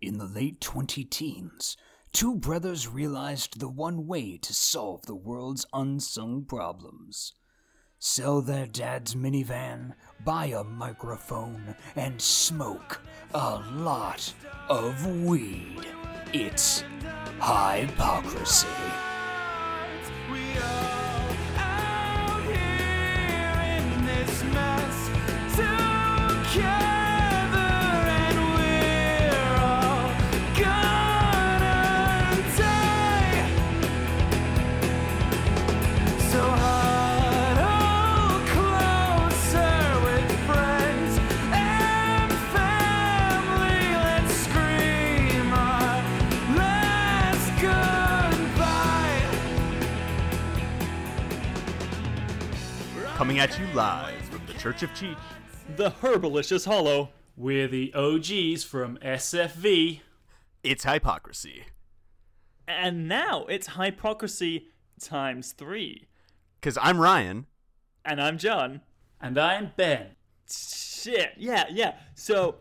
In the late 20 teens, two brothers realized the one way to solve the world's unsung problems sell their dad's minivan, buy a microphone, and smoke a lot of weed. It's hypocrisy. Coming at you live from the Church of Cheech. The Herbalicious Hollow. We're the OGs from SFV. It's hypocrisy. And now it's hypocrisy times three. Because I'm Ryan. And I'm John. And I'm Ben. Shit. Yeah, yeah. So,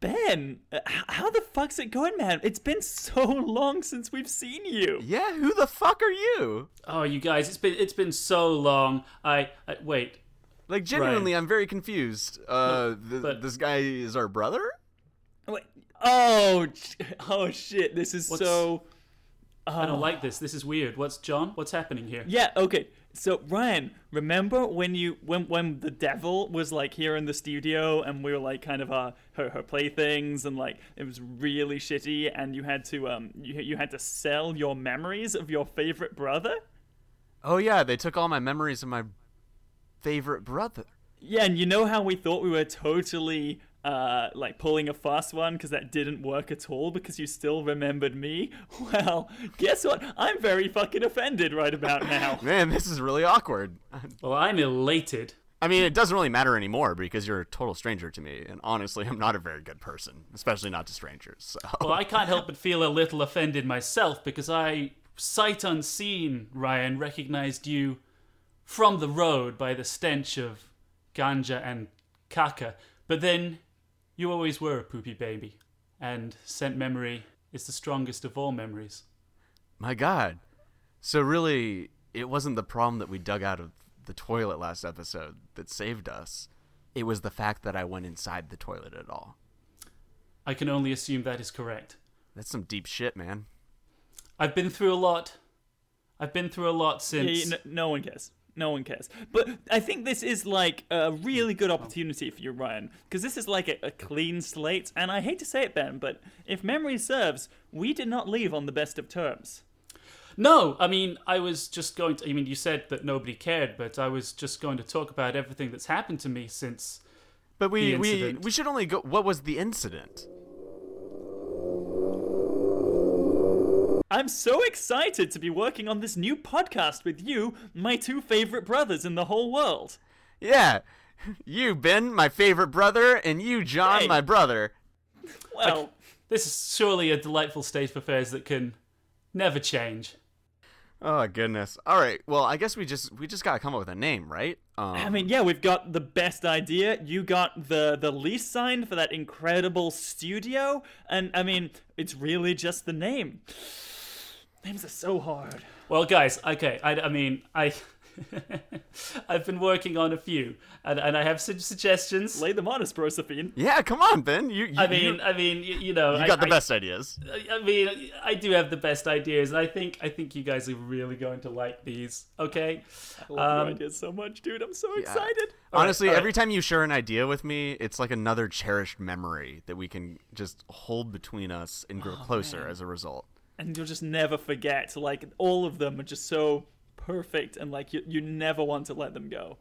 Ben, uh, how the fuck's it going, man? It's been so long since we've seen you. Yeah, who the fuck are you? Oh, you guys, it's been it's been so long. I, I wait. Like, genuinely, I'm very confused. Uh, th- but- this guy is our brother? Wait. Oh, oh shit. This is What's- so. I don't like this. This is weird. What's John? What's happening here? Yeah, okay. So Ryan, remember when you when when the devil was like here in the studio and we were like kind of uh, her her playthings and like it was really shitty and you had to um you you had to sell your memories of your favorite brother? Oh, yeah, they took all my memories of my favorite brother. Yeah, and you know how we thought we were totally uh like pulling a fast one because that didn't work at all because you still remembered me? Well, guess what? I'm very fucking offended right about now. Man, this is really awkward. Well, I'm elated. I mean, it doesn't really matter anymore because you're a total stranger to me, and honestly, I'm not a very good person, especially not to strangers. So. Well, I can't help but feel a little offended myself because I, sight unseen, Ryan, recognized you from the road by the stench of ganja and caca. But then, you always were a poopy baby, and scent memory is the strongest of all memories. My God. So really, it wasn't the problem that we dug out of the toilet last episode that saved us. It was the fact that I went inside the toilet at all. I can only assume that is correct. That's some deep shit, man. I've been through a lot. I've been through a lot since. yeah, no, no one cares. No one cares. But I think this is like a really good oh. opportunity for you, Ryan, because this is like a, a clean slate. And I hate to say it, Ben, but if memory serves, we did not leave on the best of terms. No, I mean, I was just going to. I mean, you said that nobody cared, but I was just going to talk about everything that's happened to me since. But we The we we should only go. What was the incident? I'm so excited to be working on this new podcast with you, my two favorite brothers in the whole world. Yeah, you Ben, my favorite brother, and you John, Hey. my brother. Well, This is surely a delightful state of affairs that can never change. Oh goodness. All right. Well, I guess we just we just gotta come up with a name, right? Um, I mean, yeah, we've got the best idea. You got the the lease signed for that incredible studio, and I mean, it's really just the name. Names are so hard. Well, guys, okay. I, I mean, I. I've been working on a few, and, and I have some suggestions. Lay them on us, Brosephine. yeah. Come on, Ben. You. you I mean, you, I mean, you, you know, you I- got the I- best ideas. I- I mean, I do have the best ideas, and I think I think you guys are really going to like these. Okay. I love Um, your ideas so much, dude. I'm so excited. Honestly, all right. every time you share an idea with me, it's like another cherished memory that we can just hold between us and Oh, grow closer as a result. And you'll just never forget. Like all of them are just so perfect, and like you, you never want to let them go.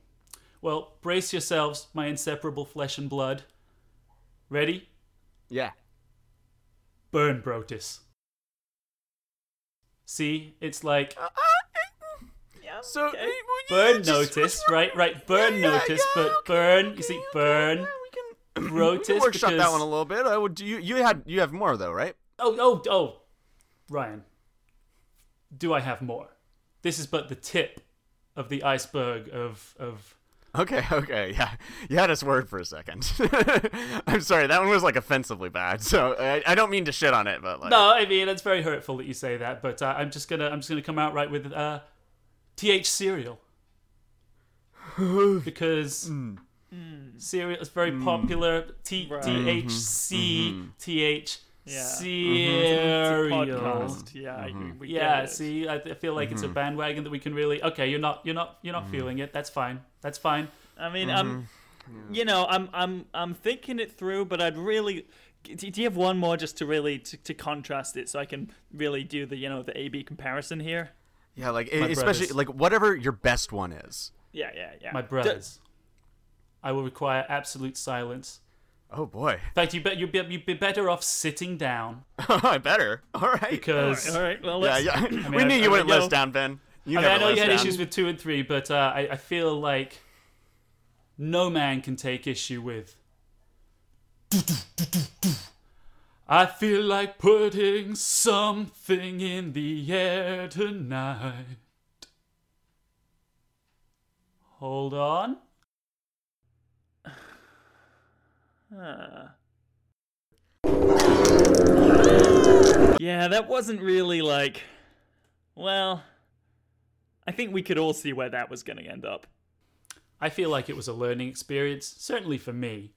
Well, brace yourselves, my inseparable flesh and blood. Ready? Yeah. Burn Brotus. See, it's like Yeah. So okay. uh, well, yeah, burn just- notice, right? Right, burn Yeah, yeah, notice, yeah, but okay, burn. okay, you see, okay, burn. yeah, we can, we Brotus can workshop that one a little bit. I would. You you had you have more though, right? Oh, oh, oh, Ryan. Do I have more? This is but the tip of the iceberg of of Okay, okay, yeah. You had us worried for a second. I'm sorry, that one was like offensively bad. So I, I don't mean to shit on it, but like, No, I mean it's very hurtful that you say that, but uh, I'm just gonna I'm just gonna come out right with uh, th cereal because cereal is very popular. T Right. T H C T H Yeah. Mm-hmm. cereal. podcast. Yeah, I- mm-hmm. we get Yeah, see, I, I feel like it's a mm-hmm. bandwagon that we can really. Okay, you're not, you're not, you're not feeling it. That's fine. That's fine. I mean, I'm, you know, I'm, I'm, I'm thinking it through, but I'd really. Do do you have one more just to really to, to contrast it, so I can really do the you know the A/B comparison here? yeah, like My especially brothers. like whatever your best one is. Yeah, yeah, yeah. My brothers, I will require absolute silence. Oh boy, In fact, you bet you'd be, you'd be better off sitting down I better. All right. because All right, well, yeah, let's, yeah. mean, we I- knew I you mean, wouldn't yo- let us down, Ben. You I, mean, I know you had down. issues with two and three, but uh, I, I feel like no man can take issue with. I feel like putting something in the air tonight. Hold on. Yeah, that wasn't really like. Well, I think we could all see where that was going to end up. I feel like it was a learning experience, certainly for me.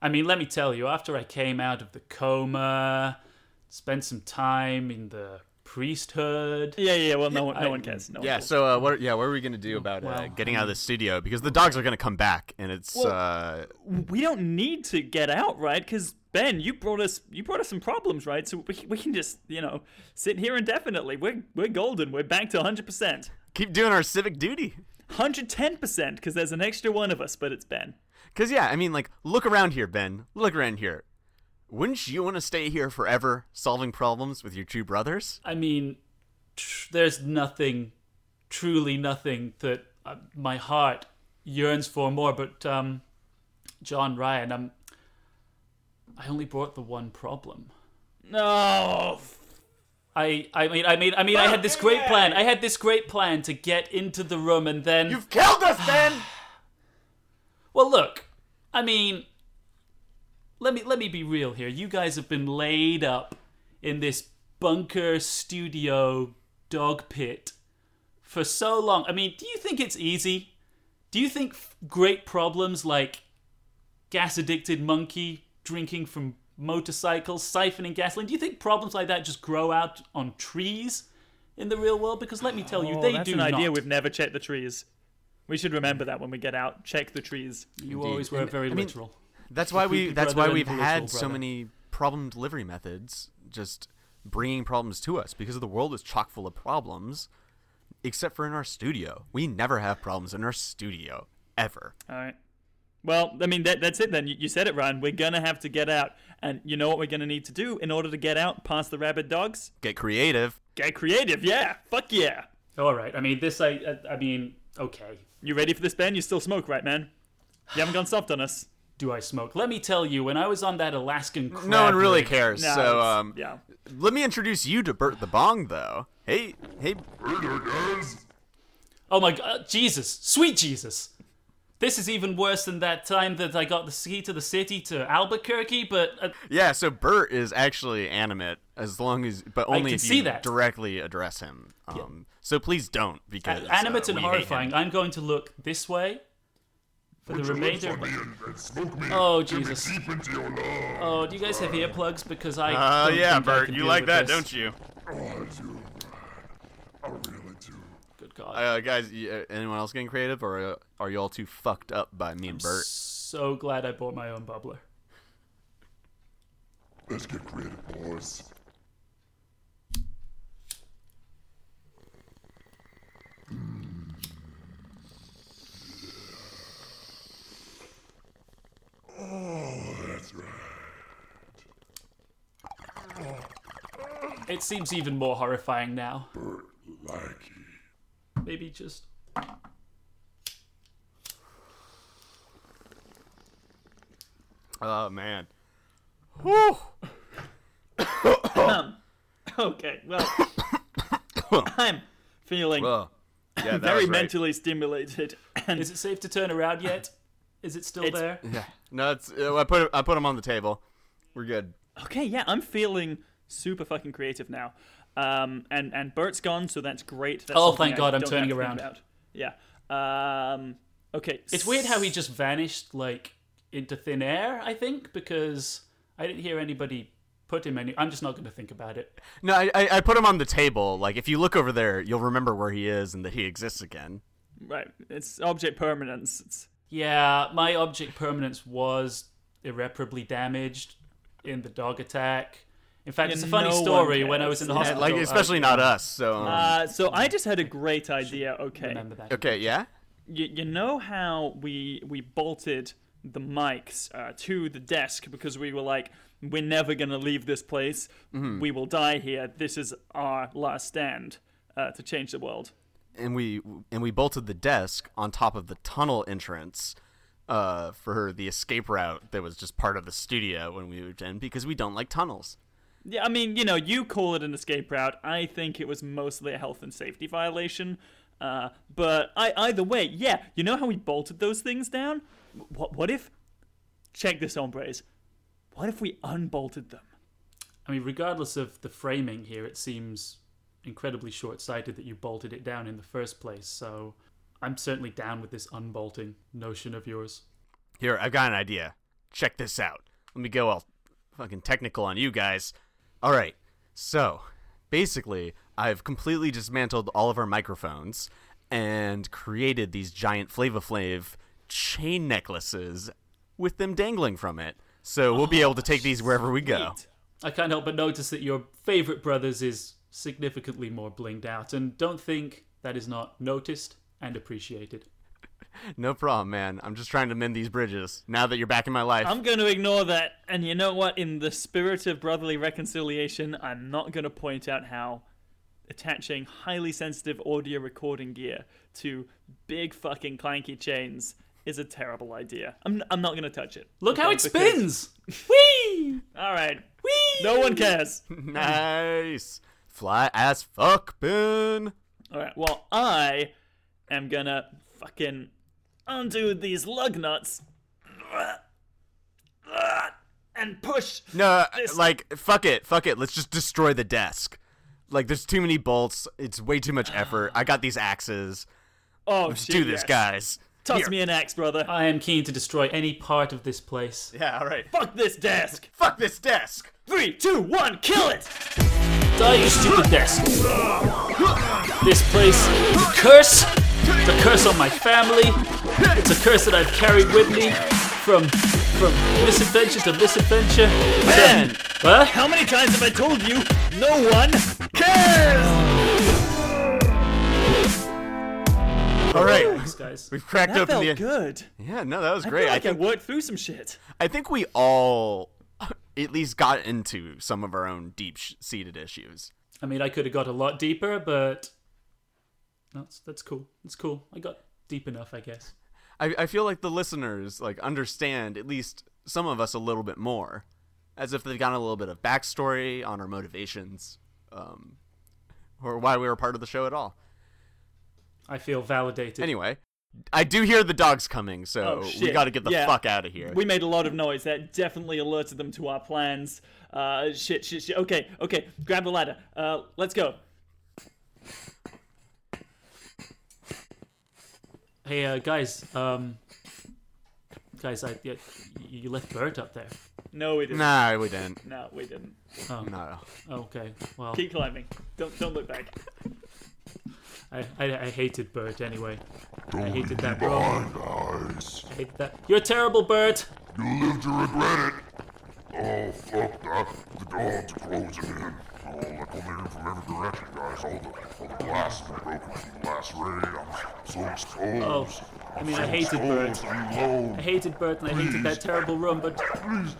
I mean, let me tell you, after I came out of the coma, spent some time in the priesthood. Yeah, yeah. Well, no one, I- no one cares. No one Yeah. cares. So, uh, what? Yeah, what are we gonna do about uh, getting out of the studio? Because the dogs are gonna come back, and it's Well- uh, we don't need to get out, right? Because Ben, you brought us you brought us some problems, right? So we, we can just you know sit here indefinitely. We're we're golden. We're back to 100 percent, keep doing our civic duty. 110 percent, because there's an extra one of us, but it's Ben. Because yeah, I mean, like, look around here, Ben. Look around here. Wouldn't you want to stay here forever, solving problems with your two brothers? I mean, tr- there's nothing, truly nothing that uh, my heart yearns for more. But um, John Ryan, um, I only brought the one problem. No, I, I mean, I mean, I mean, I had this great plan. I had this great plan to get into the room, and then, You've killed us, Ben. well, look, I mean, let me let me be real here. You guys have been laid up in this bunker studio dog pit for so long. I mean, do you think it's easy? Do you think great problems like gas addicted monkey drinking from motorcycles, siphoning gasoline, do you think problems like that just grow out on trees in the real world? Because let me tell you, oh, they that's do an not. idea. We've never checked the trees. We should remember that when we get out. Check the trees. you Indeed. always were very I mean, literal. That's why we. that's why we've had so many problem delivery methods, just bringing problems to us because the world is chock full of problems. Except for in our studio, we never have problems in our studio ever. All right. Well, I mean that that's it then. You, you said it, Ryan. We're gonna have to get out, and you know what we're gonna need to do in order to get out past the rabid dogs? Get creative. Get creative. Yeah. Fuck yeah. All right. I mean, this. I. I, I mean, okay. You ready for this, Ben? You still smoke, right, man? You haven't gone soft on us. Do I smoke? Let me tell you, when I was on that Alaskan crab No one really rig- cares. No, so, um, yeah. let me introduce you to Bert the Bong, though. Hey, hey, Oh my God, Jesus, sweet Jesus! This is even worse than that time that I got the key to the city to Albuquerque. But uh, yeah. So Bert is actually animate, as long as, but only if see you that. directly address him. Um, so please don't, because a- animate uh, and we hate him. horrifying. I'm going to look this way for the remainder. Oh Jesus! Oh, do you guys have earplugs? Because I. Uh, yeah, think I Bert, can you like that, this. don't you? oh Good God! Uh, guys, y- uh, anyone else getting creative, or uh, are you all too fucked up by me and Bert? so glad I bought my own bubbler. Let's get creative, boys. Oh, that's right. It seems even more horrifying now. Bert Lackey. Maybe just. Oh man. Whew. Okay. Well, I'm feeling Well, yeah, very right. mentally stimulated And Is it safe to turn around yet? Is it still It's- there? Yeah. No, it's uh, I put I put them on the table. We're good. Okay, yeah, I'm feeling super fucking creative now. Um, and and Bert's gone, so that's great. That's Oh, thank God, I'm turning have to think around. about. Yeah. Um. Okay. It's weird how he just vanished like into thin air. I think because I didn't hear anybody put him any. I'm just not going to think about it. No, I, I I put him on the table. Like if you look over there, you'll remember where he is and that he exists again. right. It's object permanence. It's Yeah, my object permanence was irreparably damaged in the dog attack. In fact, Yeah, it's a funny no story. When I was in the Yeah, hospital, Like I especially not us. So um, Uh, so I just had a great idea. Okay, remember that. okay, yeah. you, you know how we we bolted the mics uh, to the desk because we were like, we're never gonna leave this place. We will die here. This is our last stand uh, to change the world. And we and we bolted the desk on top of the tunnel entrance uh, for the escape route that was just part of the studio when we moved in because we don't like tunnels. Yeah, I mean, you know, you call it an escape route. I think it was mostly a health and safety violation. Uh, but I, either way, yeah, you know how we bolted those things down? What, what if? Check this, hombres. What if we unbolted them? I mean, regardless of the framing here, it seems incredibly short-sighted that you bolted it down in the first place. So, I'm certainly down with this unbolting notion of yours. Here, I've got an idea. Check this out. Let me go all fucking technical on you guys. All right. So, basically, I've completely dismantled all of our microphones and created these giant Flavor Flav chain necklaces with them dangling from it. So we'll be able to take these oh, wherever we go. Sweet. I can't help but notice that your favorite brothers is significantly more blinged out, and don't think that is not noticed and appreciated. No problem, man. I'm just trying to mend these bridges. Now that you're back in my life. I'm going to ignore that. And you know what? In the spirit of brotherly reconciliation, I'm not going to point out how attaching highly sensitive audio recording gear to big fucking clanky chains is a terrible idea. I'm, I'm not going to touch it. Look how okay? it Because- spins! Whee! All right. Whee! No one cares. nice. Fly as fuck, Ben. All right. Well, I am to fucking undo these lug nuts and push. No, uh, This- like fuck it, fuck it. Let's just destroy the desk. Like there's too many bolts. It's way too much effort. I got these axes. Oh, Let's shit, do this, yes. guys. Toss Here. me an axe, brother. I am keen to destroy any part of this place. Yeah, all right. Fuck this desk. Fuck this desk. Three, two, one, kill it. Die, you stupid desk! This place is a curse! It's a curse on my family! It's a curse that I've carried with me from from misadventure to misadventure. Ben! What? How many times have I told you? No one cares. All right. Thanks, guys. We've cracked That open felt the. good. Yeah, no, that was I great. feel I like I think worked through some shit. I think we all at least got into some of our own deep-seated issues. I mean, I could have got a lot deeper, but that's that's cool. It's cool. I got deep enough, I guess. I, I feel like the listeners like understand at least some of us a little bit more, as if they've gotten a little bit of backstory on our motivations, um, or why we were part of the show at all. I feel validated. Anyway, I do hear the dogs coming, so Oh, we got to get the Yeah. fuck out of here. We made a lot of noise. That definitely alerted them to our plans. Uh, shit, shit, shit. Okay, okay. Grab the ladder. Uh, let's go. Hey, uh, guys. Um, guys, I you you left Bert up there. No, we didn't. nah, we didn't. No, we didn't. Oh. No. Okay. Well, Keep climbing. Don't don't look back. I, I I hated Bert anyway. I hated that room. eyes. I hated that. You're terrible, Bert. You'll live to regret it. Oh, fuck that. The are closing in. Oh, they're coming in from every direction, guys. All the, all the glass been broken from the last raid. I'm so exposed. Oh, I mean, I hated Bert. exposed and alone. I hated Bert and I hated that terrible room, but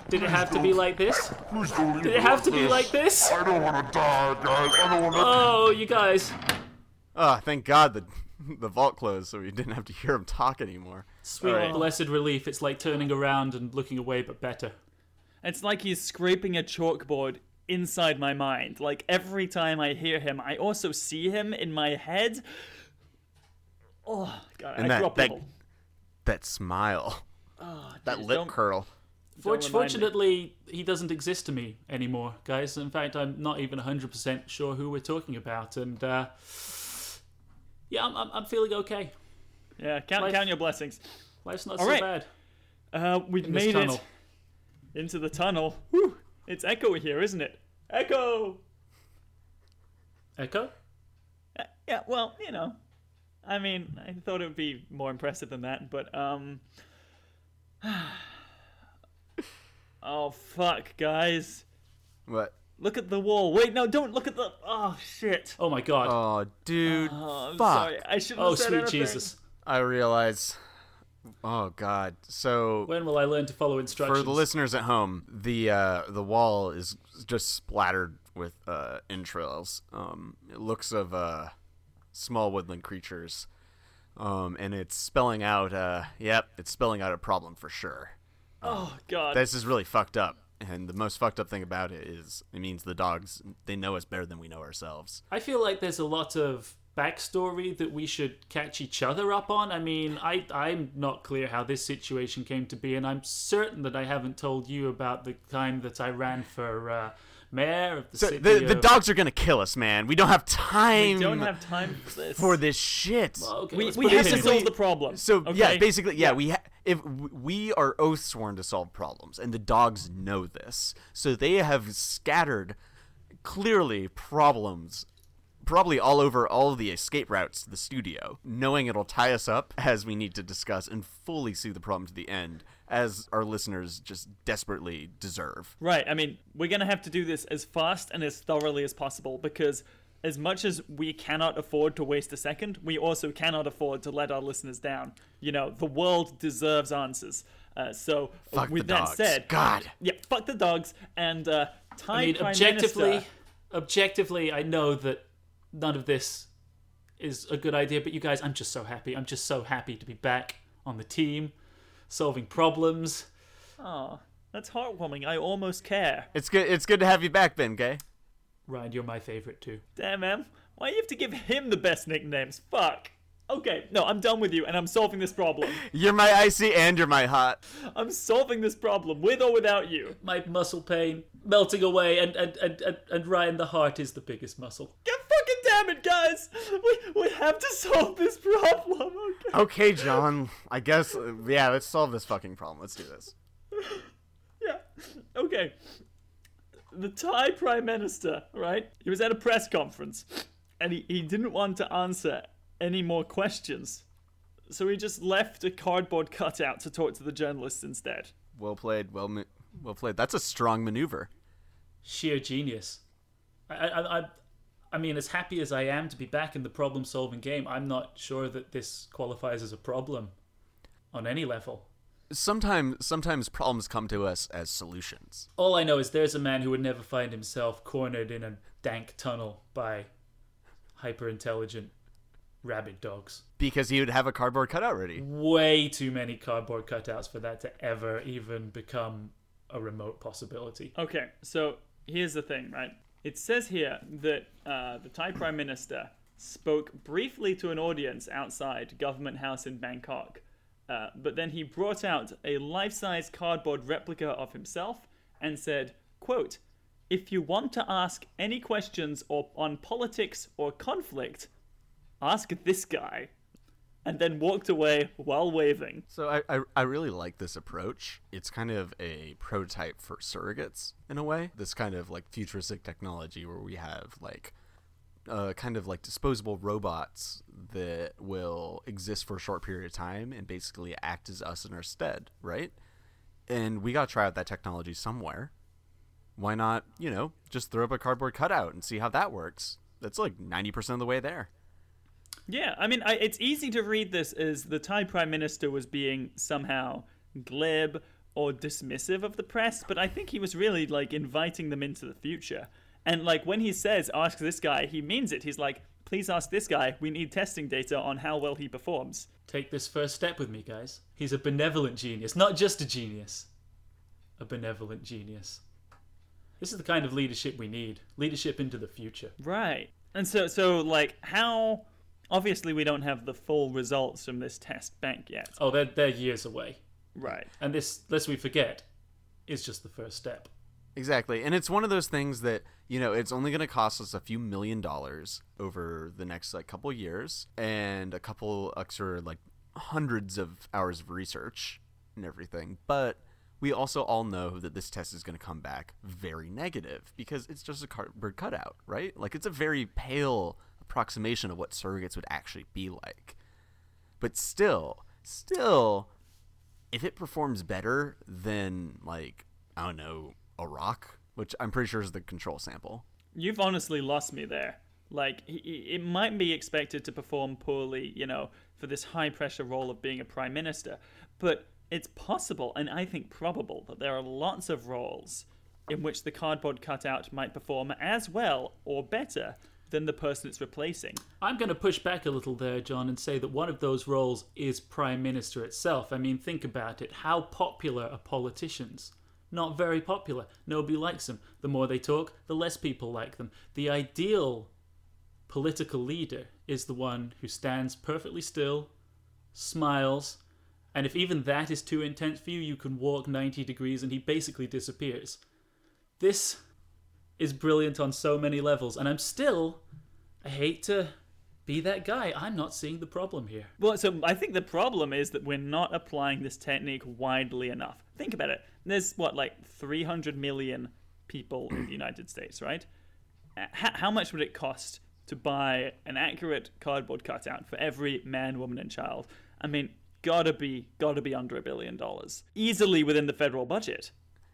did it have to be like this? Don't Did it have to be like this? I don't want to die, guys. I don't want to. Oh, you guys. Oh, thank God the the vault closed, so we didn't have to hear him talk anymore. Sweet Alright. blessed relief. It's like turning around and looking away, but better. It's like he's scraping a chalkboard inside my mind. Like every time I hear him, I also see him in my head. Oh god, And I that drop that, level. That smile. that jeez, lip curl. Fort- remind me. fortunately, he doesn't exist to me anymore, guys. In fact, I'm not even 100% sure who we're talking about. And uh, yeah, I'm, I'm, I'm feeling okay. Yeah, count Life- count your blessings. Life's not All so right. bad. Uh, we've In this made tunnel. it into the tunnel. Whew. It's Echo here, isn't it? Echo. Echo? Uh, yeah, well, you know, I mean, I thought it would be more impressive than that, but um. oh fuck, guys! What? Look at the wall. Wait, no, don't look at the. Oh shit. Oh my god. Oh, dude. Oh, I'm fuck. sorry. I shouldn't oh, have said sweet anything. Jesus. I realize. Oh God. So When will I learn to follow instructions? for the listeners at home, the uh, the wall is just splattered with uh, entrails. Um, it looks of uh, small woodland creatures, um, and it's spelling out. Uh, yep, it's spelling out a problem for sure. Oh god. This is really fucked up. And the most fucked up thing about it is it means the dogs they know us better than we know ourselves. I feel like there's a lot of backstory that we should catch each other up on. I mean, I I'm not clear how this situation came to be, and I'm certain that I haven't told you about the time that I ran for uh, mayor of the So city. the, the dogs are gonna kill us, man. We don't have time. we don't have time for this. for this shit. Well, Okay, we we have to solve the problem. So yeah, basically, yeah, we ha- if we are oath sworn to solve problems, and the dogs know this, so they have scattered clearly problems, probably all over all of the escape routes to the studio, knowing it'll tie us up as we need to discuss and fully see the problem to the end, as our listeners just desperately deserve. Right. I mean, we're going to have to do this as fast and as thoroughly as possible because, as much as we cannot afford to waste a second, we also cannot afford to let our listeners down. You know, the world deserves answers. Uh, so, Fuck with the that dogs. said, God. yeah, fuck the dogs and uh, Thai I mean, Prime objectively, Minister- objectively, I know that none of this is a good idea. But you guys, I'm just so happy. I'm just so happy to be back on the team, solving problems. Aw, that's heartwarming. I almost care. It's good. It's good to have you back, Ben Gay. Ryan, you're my favorite too. Damn, man. Why do you have to give him the best nicknames? Fuck. Okay, no, I'm done with you, and I'm solving this problem. You're my icy and you're my hot. I'm solving this problem, with or without you. My muscle pain melting away, and and and and, and Ryan, the heart is the biggest muscle. God fucking damn it, guys! We, we have to solve this problem, okay? Okay, John. I guess uh, yeah. Let's solve this fucking problem. Let's do this. Yeah. Okay. The Thai Prime Minister, right? He was at a press conference, and he, he didn't want to answer any more questions. So he just left a cardboard cutout to talk to the journalists instead. Well played. Well, ma- well played. That's a strong maneuver. Sheer genius. I I I. I mean, as happy as I am to be back in the problem-solving game, I'm not sure that this qualifies as a problem on any level. Sometimes, sometimes problems come to us as solutions. All I know is there's a man who would never find himself cornered in a dank tunnel by hyper-intelligent rabid dogs. Because he would have a cardboard cutout ready. Way too many cardboard cutouts for that to ever even become a remote possibility. Okay, so here's the thing, right? It says here that uh, the Thai Prime Minister spoke briefly to an audience outside Government House in Bangkok, uh, but then he brought out a life-size cardboard replica of himself and said, "quote If you want to ask any questions or on politics or conflict, ask this guy." And then walked away while waving. So I, I, I really like this approach. It's kind of a prototype for surrogates in a way. This kind of like futuristic technology where we have like uh, kind of like disposable robots that will exist for a short period of time and basically act as us in our stead, right? And we got to try out that technology somewhere. Why not, you know, just throw up a cardboard cutout and see how that works? That's like 90% of the way there. Yeah, I mean, I, it's easy to read this as the Thai Prime Minister was being somehow glib or dismissive of the press, but I think he was really like inviting them into the future. And like when he says, ask this guy, he means it. He's like, please ask this guy. We need testing data on how well he performs. Take this first step with me, guys. He's a benevolent genius, not just a genius, a benevolent genius. This is the kind of leadership we need leadership into the future. Right. And so, so like, how Obviously, we don't have the full results from this test bank yet. Oh, they're they're years away, Right. and this, lest we forget, is just the first step. Exactly. And it's one of those things that, you know, it's only going to cost us a few million dollars over the next like couple years and a couple extra like hundreds of hours of research and everything. But we also all know that this test is going to come back very negative because it's just a cardboard cutout, right? Like it's a very pale approximation of what surrogates would actually be like. But still, still if it performs better than like I don't know a rock, which I'm pretty sure is the control sample. You've honestly lost me there. Like, it might be expected to perform poorly, you know, for this high pressure role of being a prime minister, but it's possible, and I think probable, that there are lots of roles in which the cardboard cutout might perform as well or better than the person it's replacing. I'm going to push back a little there, John, and say that one of those roles is Prime Minister itself. I mean, think about it. How popular are politicians? Not very popular. Nobody likes them. The more they talk, the less people like them. The ideal political leader is the one who stands perfectly still, smiles, and if even that is too intense for you, you can walk 90 degrees and he basically disappears. This is brilliant on so many levels, and I'm still, I hate to be that guy. I'm not seeing the problem here. Well, so I think the problem is that we're not applying this technique widely enough. Think about it. There's what, like 300 million people in the United States, right? Uh, how much would it cost to buy an accurate cardboard cutout for every man, woman, and child? I mean, gotta be, gotta be under a billion dollars, easily within the federal budget.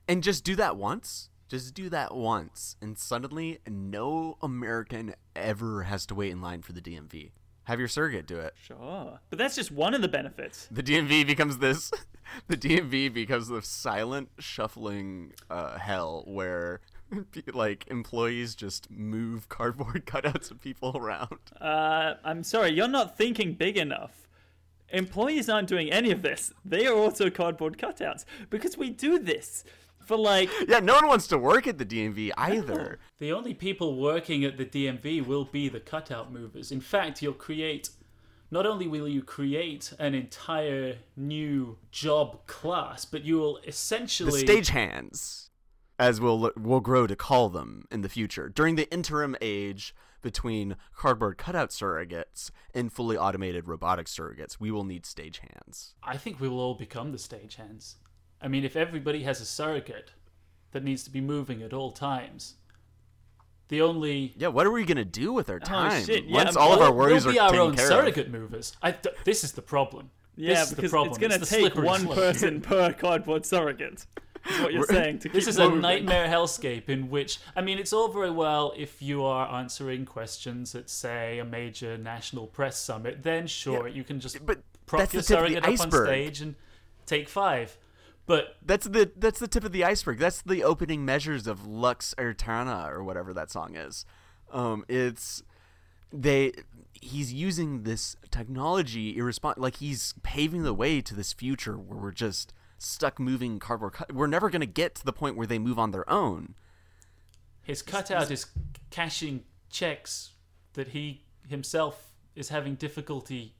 And just do that once. Just do that once, and suddenly no American ever has to wait in line for the DMV. Have your surrogate do it. Sure, but that's just one of the benefits. The DMV becomes this. The DMV becomes the silent shuffling uh, hell where, like, employees just move cardboard cutouts of people around. Uh, I'm sorry, you're not thinking big enough. Employees aren't doing any of this. They are also cardboard cutouts because we do this for like Yeah, no one wants to work at the DMV either. The only people working at the DMV will be the cutout movers. In fact, you'll create. Not only will you create an entire new job class, but you will essentially The stagehands, as we'll we'll grow to call them in the future, during the interim age between cardboard cutout surrogates and fully automated robotic surrogates, we will need stagehands. I think we will all become the stagehands. I mean, if everybody has a surrogate that needs to be moving at all times, the only Yeah, what are we gonna do with our oh, time Oh, shit, yeah, once I'm- all of our we'll worries be are our own care surrogate movers. I th- this is the problem. yeah, this is the because problem. it's gonna the take one slope. person per cardboard surrogate. Is what you're saying to This keep is a nightmare hellscape in which, I mean, it's all very well if you are answering questions at, say, a major national press summit. Then sure, you can just but prop your the tip of the surrogate up on stage and take five. But That's the that's the tip of the iceberg. That's the opening measures of Lux Aeterna or whatever that song is. Um, it's they he's using this technology irrespon like he's paving the way to this future where we're just stuck moving cardboard. Cut- we're never gonna get to the point where they move on their own. his cutout is cashing checks that he himself is having difficulty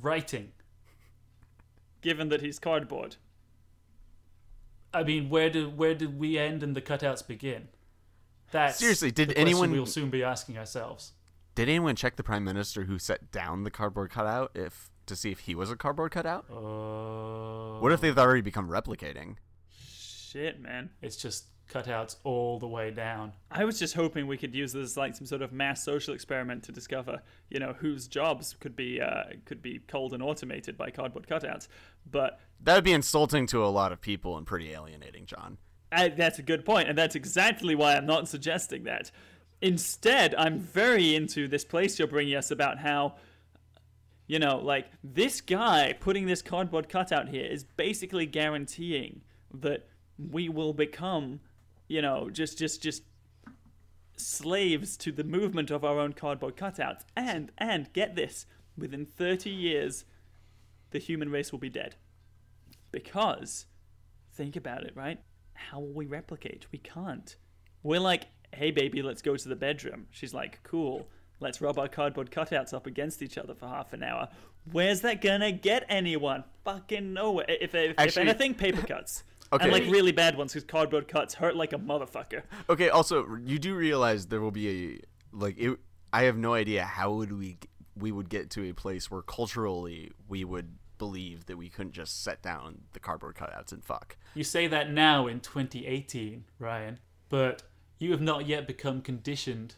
writing. given that he's cardboard. I mean, where do where did we end and the cutouts begin? That's Seriously, did anyone- We'll soon be asking ourselves. Did anyone check the prime minister who set down the cardboard cutout if to see if he was a cardboard cutout? Uh, What if they've already become replicating? Shit, man. It's just cutouts all the way down. I was just hoping we could use this as like some sort of mass social experiment to discover, you know, whose jobs could be uh, could be cold and automated by cardboard cutouts. But That would be insulting to a lot of people and pretty alienating, John. I, that's a good point, and that's exactly why I'm not suggesting that. Instead, I'm very into this place you're bringing us about how, you know, like this guy putting this cardboard cutout here is basically guaranteeing that we will become, you know, just just just slaves to the movement of our own cardboard cutouts. And and get this, within 30 years, the human race will be dead. Because think about it, right? How will we replicate? We can't. We're like, hey, baby, let's go to the bedroom. She's like, cool. let's rub our cardboard cutouts up against each other for half an hour. Where's that gonna get anyone? Fucking nowhere. If, if, if anything, paper cuts. Okay. And like really bad ones because cardboard cuts hurt like a motherfucker. Okay. Also, you do realize there will be a like it. I have no idea how would we we would get to a place where culturally we would believe that we couldn't just set down the cardboard cutouts and fuck. You say that now in 2018, Ryan, but you have not yet become conditioned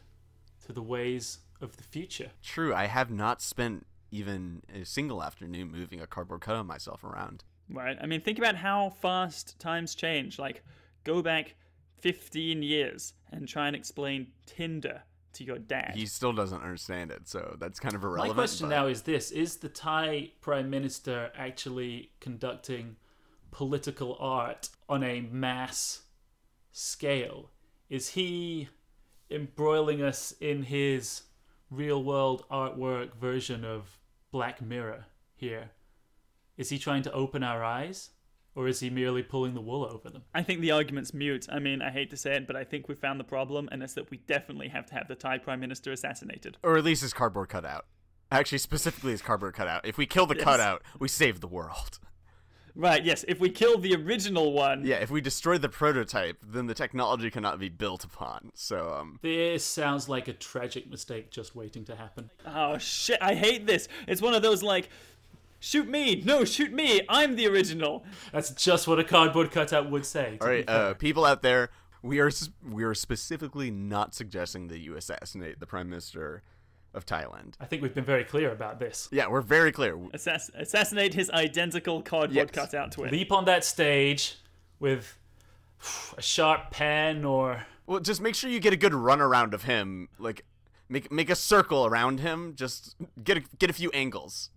to the ways of the future. True. I have not spent even a single afternoon moving a cardboard cutout myself around. Right. I mean, think about how fast times change. Like, go back 15 years and try and explain Tinder to your dad. He still doesn't understand it, so that's kind of irrelevant. My question but- now is this Is the Thai Prime Minister actually conducting political art on a mass scale? Is he embroiling us in his real world artwork version of Black Mirror here? Is he trying to open our eyes? Or is he merely pulling the wool over them? I think the argument's mute. I mean, I hate to say it, but I think we found the problem, and it's that we definitely have to have the Thai Prime Minister assassinated. or at least his cardboard cutout. Actually, specifically his cardboard cutout. If we kill the Yes. cutout, we save the world. Right, yes, if we kill the original one. Yeah, if we destroy the prototype, then the technology cannot be built upon. So, um, This sounds like a tragic mistake just waiting to happen. Oh, shit, I hate this. It's one of those, like, shoot me, no, shoot me, I'm the original. That's just what a cardboard cutout would say. to all be right, fair. uh, people out there, we are we are specifically not suggesting that you assassinate the prime minister of Thailand. I think we've been very clear about this. Yeah, we're very clear. Assass- assassinate his identical cardboard Yes. cutout twin. Leap on that stage with a sharp pen or Well, just make sure you get a good run around of him. Like, make make a circle around him. Just get a, get a few angles.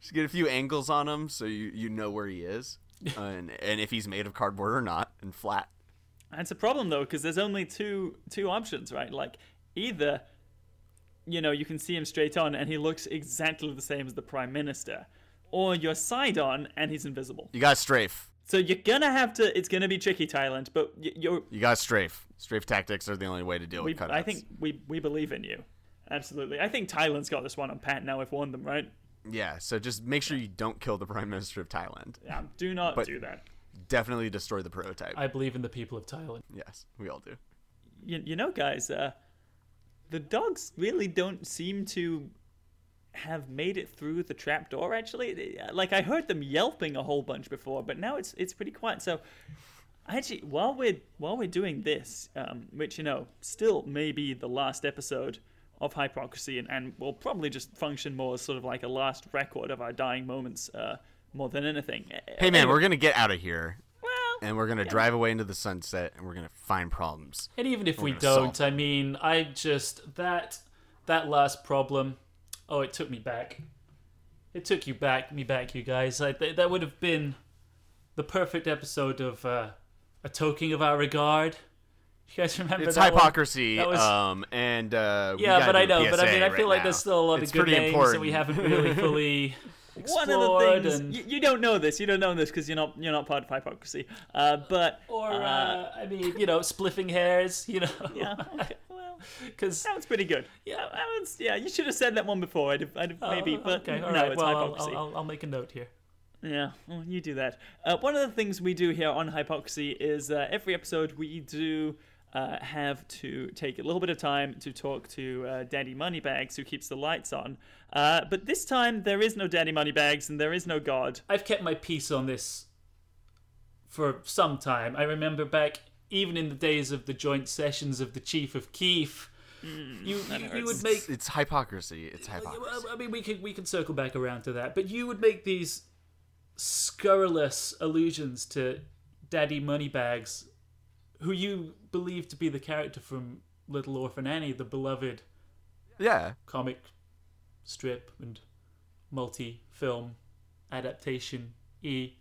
Just get a few angles on him so you, you know where he is, uh, and and if he's made of cardboard or not, and flat. That's a problem though, because there's only two two options, right? Like either you know you can see him straight on and he looks exactly the same as the prime minister, or you're side on and he's invisible. You got strafe. So you're gonna have to. It's gonna be tricky, Thailand, but y- you're. You got strafe. Strafe tactics are the only way to deal We, with cutouts. I think we we believe in you. Absolutely. I think Thailand's got this one on pat now. We've warned them, right? Yeah. So just make sure you don't kill the prime minister of Thailand. Yeah. Do not But- do that. Definitely destroy the prototype. I believe in the people of Thailand. yes, we all do. You, you know, guys. Uh, the dogs really don't seem to have made it through the trapdoor. Actually, uh, like I heard them yelping a whole bunch before, but now it's it's pretty quiet. So. Actually, while we're while we're doing this, um, which you know still may be the last episode of hypocrisy, and, and will probably just function more as sort of like a last record of our dying moments, uh, more than anything. Hey man, we're gonna get out of here. well, and we're gonna drive away into the sunset and we're gonna find problems. And even if we gonna solve don't, I mean, I just that that last problem. Oh, it took me back. It took you back, me back, you guys. I, th- that would have been the perfect episode of uh, a token of our regard. You guys remember It's that one? hypocrisy, That was- um, and uh, yeah, gotta but I do a know. But I mean, I right feel like now. there's still a lot it's of good pretty names important. that we haven't really fully one of the explored. things and, you, you don't know this. You don't know this because you're not you're not part of hypocrisy. Uh, but or uh, uh, I mean, you know, spliffing hairs. You know, yeah, okay, well, because sounds pretty good. Yeah, that was, yeah. You should have said that one before. I'd have, I'd have maybe, but Oh, okay, no, right. it's well, hypocrisy. I'll, I'll, I'll make a note here. Yeah, well, you do that. Uh, one of the things we do here on Hypocrisy is uh, every episode we do uh, have to take a little bit of time to talk to uh, Daddy Moneybags, who keeps the lights on. Uh, but this time there is no Daddy Moneybags and there is no God. I've kept my peace on this for some time. I remember back, even in the days of the joint sessions of the Chief of Keef, Mm, you, you, you would It's, make. it's hypocrisy. It's hypocrisy. I mean, we can we can circle back around to that, but you would make these scurrilous allusions to Daddy Moneybags, who you believe to be the character from Little Orphan Annie, the beloved Yeah, comic strip and multi-film adaptation. E.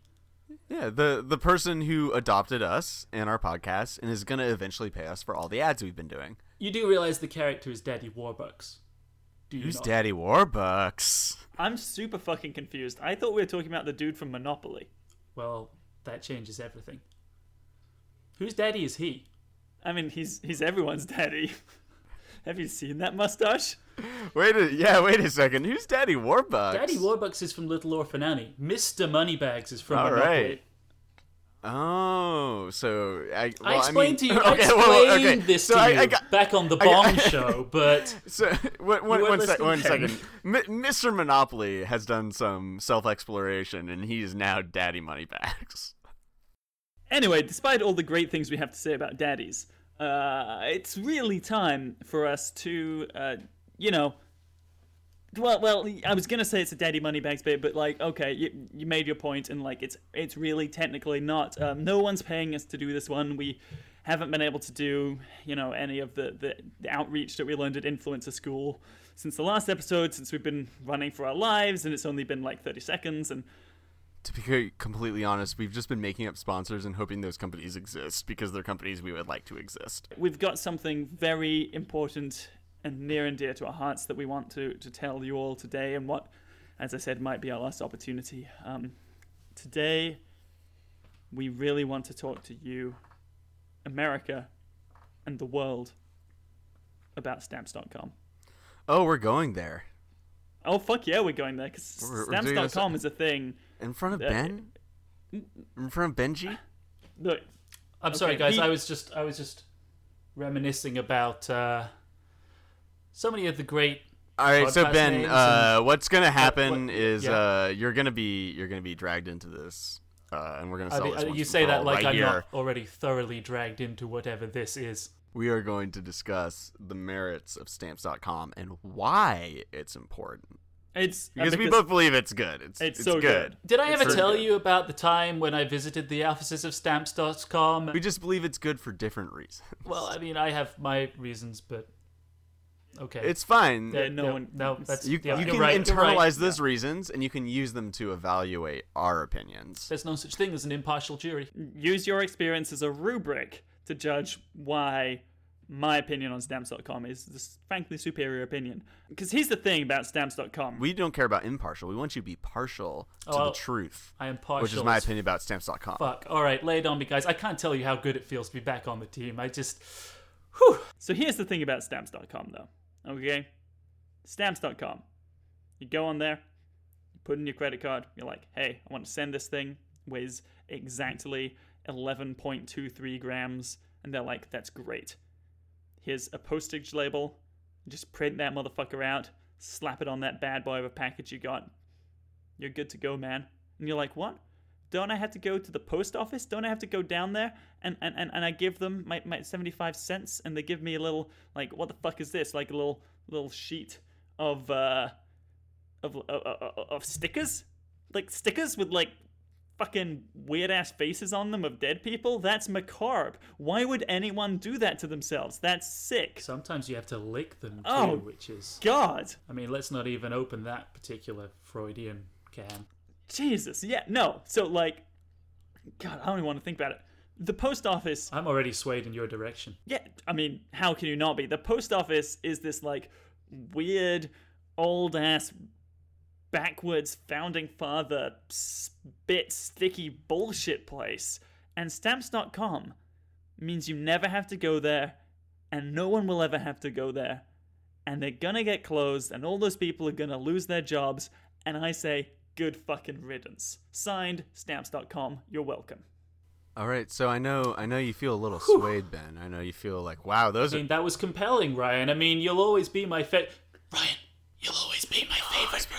yeah. The the person who adopted us and our podcast and is gonna eventually pay us for all the ads we've been doing. You do realize the character is Daddy Warbucks. Do you Who's not? Daddy Warbucks? I'm super fucking confused. I thought we were talking about the dude from Monopoly. Well, that changes everything. Whose daddy is he? I mean, he's he's everyone's daddy. Have you seen that mustache? Wait a yeah, wait a second. Who's Daddy Warbucks? Daddy Warbucks is from Little Orphan Annie. Mr. Moneybags is from All Monopoly. right. Oh, so I, well, I explained mean, to you. I okay, explained well, well, okay, this so to I, you I got, back on the I got- Show, but So one, one, weren't one, sec- one listening second. M- Mr. Monopoly has done some self-exploration, and he is now Daddy Moneybags. Anyway, despite all the great things we have to say about daddies, uh, it's really time for us to, uh, you know. Well, well, I was gonna say it's a daddy moneybags bit, but like, okay, you, you made your point, and like, it's it's really technically not. Um, no one's paying us to do this one. We haven't been able to do, you know, any of the, the the outreach that we learned at Influencer School since the last episode, since we've been running for our lives, and it's only been like 30 seconds, and To be completely honest, we've just been making up sponsors and hoping those companies exist because they're companies we would like to exist. we've got something very important and near and dear to our hearts that we want to, to tell you all today, and what, as I said, might be our last opportunity. Um, today, we really want to talk to you, America, and the world about stamps.com. Oh, we're going there Oh, fuck yeah, we're going there, because We're- we're doing this- stamps.com is a thing. In front of Uh, Ben. In front of Benji. Look, I'm sorry, guys. he- I was just I was just reminiscing about uh, so many of the great. All right, so Ben, names uh, what's gonna happen what- is yeah. uh, you're gonna be you're gonna be dragged into this, uh, and we're gonna I mean, this uh, you say that like right I'm here. not already thoroughly dragged into whatever this is. We are going to discuss the merits of Stamps.com and why it's important it's because, we both believe it's good. It's it's it's, so good. good. Did I It's ever so tell good. you about the time when I visited the offices of Stamps.com? We just believe it's good for different reasons. Well, I mean, I have my reasons, but okay. It's fine. Yeah, no no, one- no, that's you yeah, you can right, internalize right. those reasons and you can use them to evaluate our opinions. There's no such thing as an impartial jury. use your experience as a rubric to judge why my opinion on stamps.com is this frankly superior opinion. Because here's the thing about stamps.com. We don't care about impartial. We want you to be partial to Oh, the truth, I am partial. which is my opinion about Stamps.com. Fuck. All right, lay it on me, guys. I can't tell you how good it feels to be back on the team. I just. Whew. So here's the thing about stamps.com though. Okay? Stamps.com. You go on there, you put in your credit card, you're like, hey, I want to send this thing, weighs exactly 11.23 grams. And they're like, that's great. Here's a postage label. Just print that motherfucker out, slap it on that bad boy of a package you got. You're good to go, man. And you're like, what? Don't I have to go to the post office? Don't I have to go down there? And and, and, and I give them my, my 75 cents and they give me a little, like, what the fuck is this? Like a little little sheet of, uh, of, of, of stickers? Like stickers with, like, fucking weird ass faces on them of dead people? That's macabre. Why would anyone do that to themselves? That's sick. Sometimes you have to lick them too, Oh. which is. God. I mean, let's not even open that particular Freudian can. Jesus. Yeah, no. So, like, God, I don't even want to think about it. The post office, I'm already swayed in your direction. yeah, I mean, how can you not be? The post office is this, like, weird, old ass, backwards founding father, spit, sticky bullshit place. And stamps.com means you never have to go there, and no one will ever have to go there. And they're gonna get closed, and all those people are gonna lose their jobs. And I say, good fucking riddance. Signed, stamps.com. You're welcome. All right, so I know I know you feel a little swayed, Ben. I know you feel like, wow, those I are mean, that was compelling, Ryan. I mean, you'll always be my fa Ryan, you'll always be my oh, favorite brother. Don't tell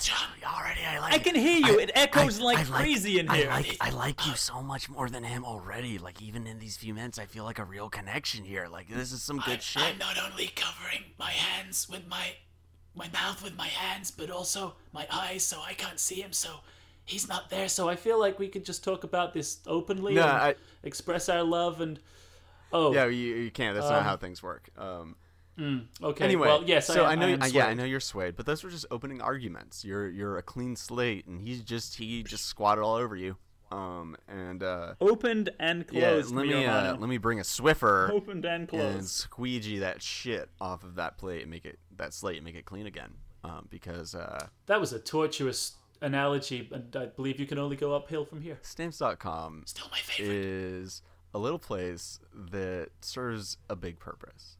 John. already. I like. I can hear you. It echoes like crazy in here. I like I like you so much more than him already. Like even in these few minutes, I feel like a real connection here. Like this is some good shit. I'm not only covering my hands with my my mouth with my hands, but also my eyes, so I can't see him. So he's not there. So I feel like we could just talk about this openly No, and I- express our love and. Oh, Yeah, you, you can't. That's not how things work. Um, okay. anyway, well, yes, so I, I, know. I yeah, I know you're swayed, but those were just opening arguments. You're you're a clean slate, and he's just he just squatted all over you. Um, and uh, Opened and closed. yeah, let me uh, let me bring a Swiffer. Opened and closed. and squeegee that shit off of that plate and make it that slate and make it clean again. Um, because uh, That was a tortuous analogy, and I believe you can only go uphill from here. stamps.com Still my favorite. is a little place that serves a big purpose.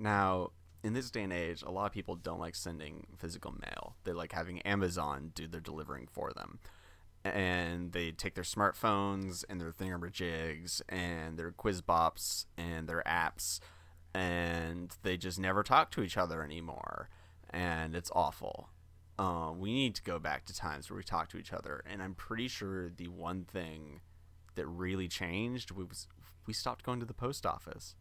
Now, in this day and age, a lot of people don't like sending physical mail. They like having Amazon do their delivering for them. And they take their smartphones and their thingamajigs and their quiz bops and their apps and they just never talk to each other anymore. And it's awful. Uh, we need to go back to times where we talk to each other. And I'm pretty sure the one thing that really changed was we stopped going to the post office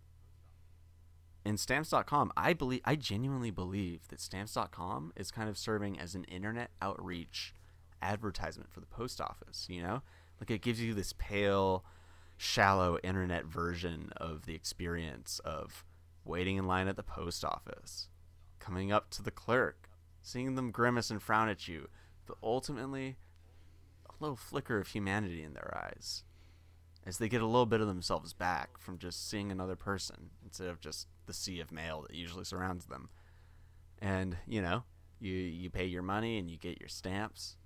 and stamps.com i believe i genuinely believe that stamps.com is kind of serving as an internet outreach advertisement for the post office you know? Like it gives you this pale shallow internet version of the experience of waiting in line at the post office coming up to the clerk seeing them grimace and frown at you but ultimately a little flicker of humanity in their eyes as they get a little bit of themselves back from just seeing another person instead of just the sea of mail that usually surrounds them. And, you know, you you pay your money and you get your stamps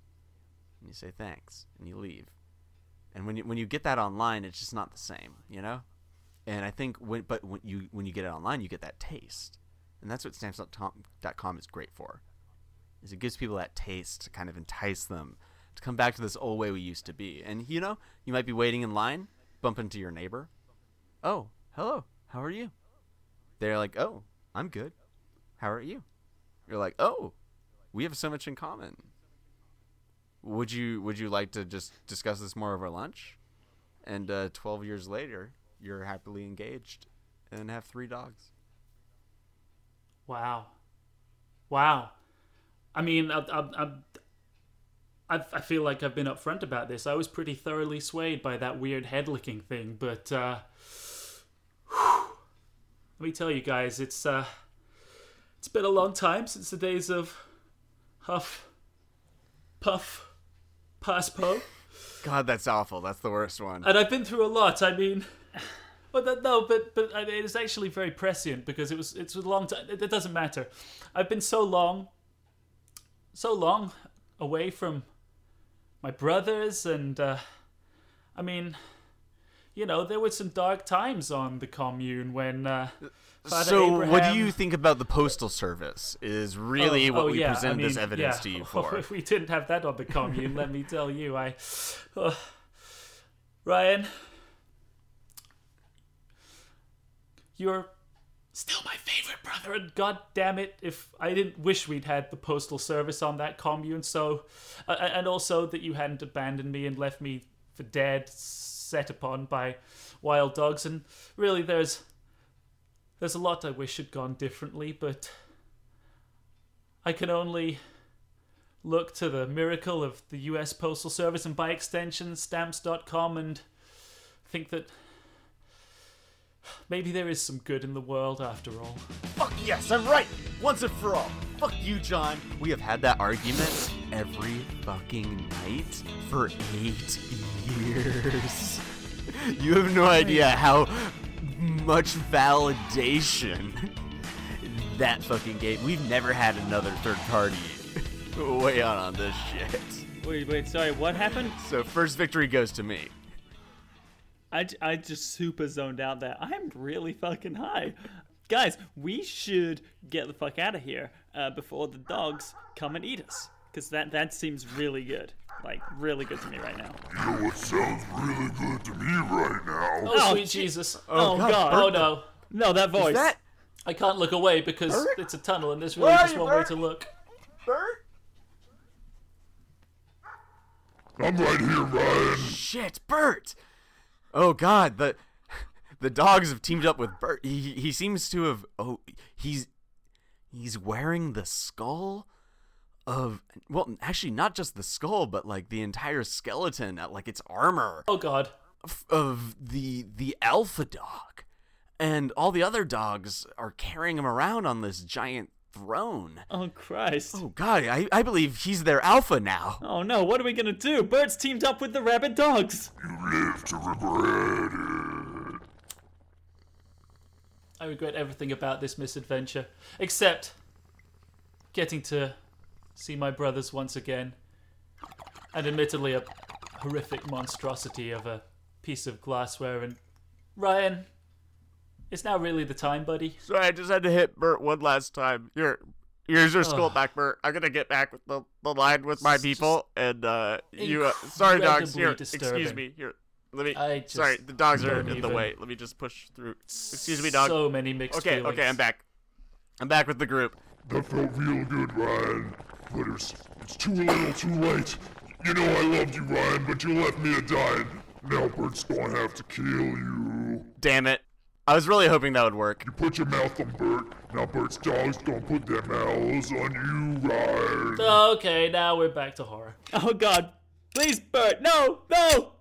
and you say thanks and you leave. And when you when you get that online, it's just not the same, you know? And I think when but when you when you get it online, you get that taste. And that's what stamps.com is great for. Is it gives people that taste to kind of entice them to come back to this old way we used to be. And you know, you might be waiting in line, bump into your neighbor. Oh, hello. How are you? They're like, "Oh, I'm good. How are you?" You're like, "Oh, we have so much in common." Would you would you like to just discuss this more over lunch? And uh, 12 years later, you're happily engaged and have three dogs. Wow. Wow. I mean, I, I, I, I feel like I've been upfront about this. I was pretty thoroughly swayed by that weird head licking thing, but uh, let me tell you guys, it's uh, it's been a long time since the days of huff, puff, pass po, God, that's awful. That's the worst one. and I've been through a lot. I mean. But that, no, but but I mean, it's actually very prescient because it was it's a long time. It, it doesn't matter. I've been so long, so long away from my brothers, and uh, I mean, you know, there were some dark times on the commune when. Uh, Father so, what do you think about the postal service? Is really Oh, what oh, we yeah, present I this evidence yeah. to you for. if we didn't have that on the commune, let me tell you, I. uh, Ryan, you're still my favorite brother, and god damn it, if I didn't wish we'd had the postal service on that commune, so. Uh, and also that you hadn't abandoned me and left me for dead, set upon by wild dogs, and really there's. There's a lot I wish had gone differently, but I can only look to the miracle of the US Postal Service and by extension stamps.com and think that maybe there is some good in the world after all. Fuck yes, I'm right. Once and for all. Fuck you, John. We have had that argument every fucking night for eight years. You have no idea how much validation that fucking gave. We've never had another third party weigh on on this shit. Wait, wait, sorry, what happened? So first victory goes to me. I, j- I just super zoned out there. I'm really fucking high. Guys, we should get the fuck out of here uh, before the dogs come and eat us. Because that, that seems really good. Like, really good to me right now. You know what sounds really good to me right now? Oh, Oh, sweet gee- Jesus. Oh, God. Oh, no. No, that voice. That I can't look away because Bert? it's a tunnel and there's really Where are just you, one way Bert? to look. Bert? I'm right here, Ryan. Shit, Bert! Oh god, the the dogs have teamed up with Bert. He he seems to have oh he's he's wearing the skull of well actually not just the skull but like the entire skeleton like its armor Oh, God. f- of the the alpha dog. And all the other dogs are carrying him around on this giant throne. Oh, Christ. Oh god, I, I believe he's their alpha now. Oh, no, what are we gonna do? Bert's teamed up with the rabid dogs. You live to regret it. I regret everything about this misadventure, except getting to see my brothers once again. And admittedly, a horrific monstrosity of a piece of glassware and Ryan, it's now really the time, buddy. Sorry, I just had to hit Bert one last time. You're here's your skull back, Bert. I'm gonna get back with the, the line with my people, and uh, you. Uh, sorry, dogs. incredibly Here, excuse me. Here, let me. I just sorry, the dogs are don't in the way. Let me just push through. Excuse me, dog. So many mixed okay, feelings. okay, I'm back. I'm back with the group. That felt real good, Ryan. But it's, it's too little, too late. You know I loved you, Ryan, but you left me to die. Now Bert's gonna have to kill you. Damn it. I was really hoping that would work. You put your mouth on Bert. Now Bert's dog's gonna put their mouths on you, Ryan. Oh, okay, now we're back to horror. Oh God! Please, Bert! No! No!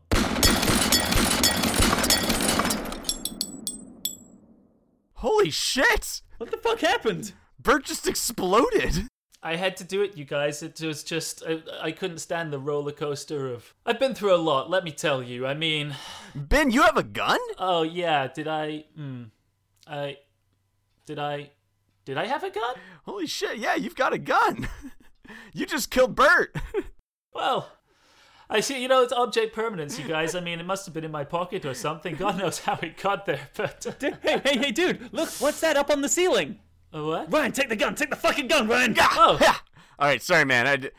Holy shit! What the fuck happened? Bert just exploded. I had to do it, you guys. It was just I, I couldn't stand the roller coaster of. I've been through a lot. Let me tell you. I mean, Ben, you have a gun? oh yeah. Did I? Hmm. I. Did I? Did I have a gun? Holy shit! Yeah, you've got a gun. you just killed Bert. Well, I see. You know, it's object permanence, you guys. I mean, it must have been in my pocket or something. God knows how it got there, but. uh, hey, hey, hey, dude! Look, what's that up on the ceiling? Oh, what? Ryan, take the gun! Take the fucking gun, Ryan! Oh, Yeah. All right, sorry, man.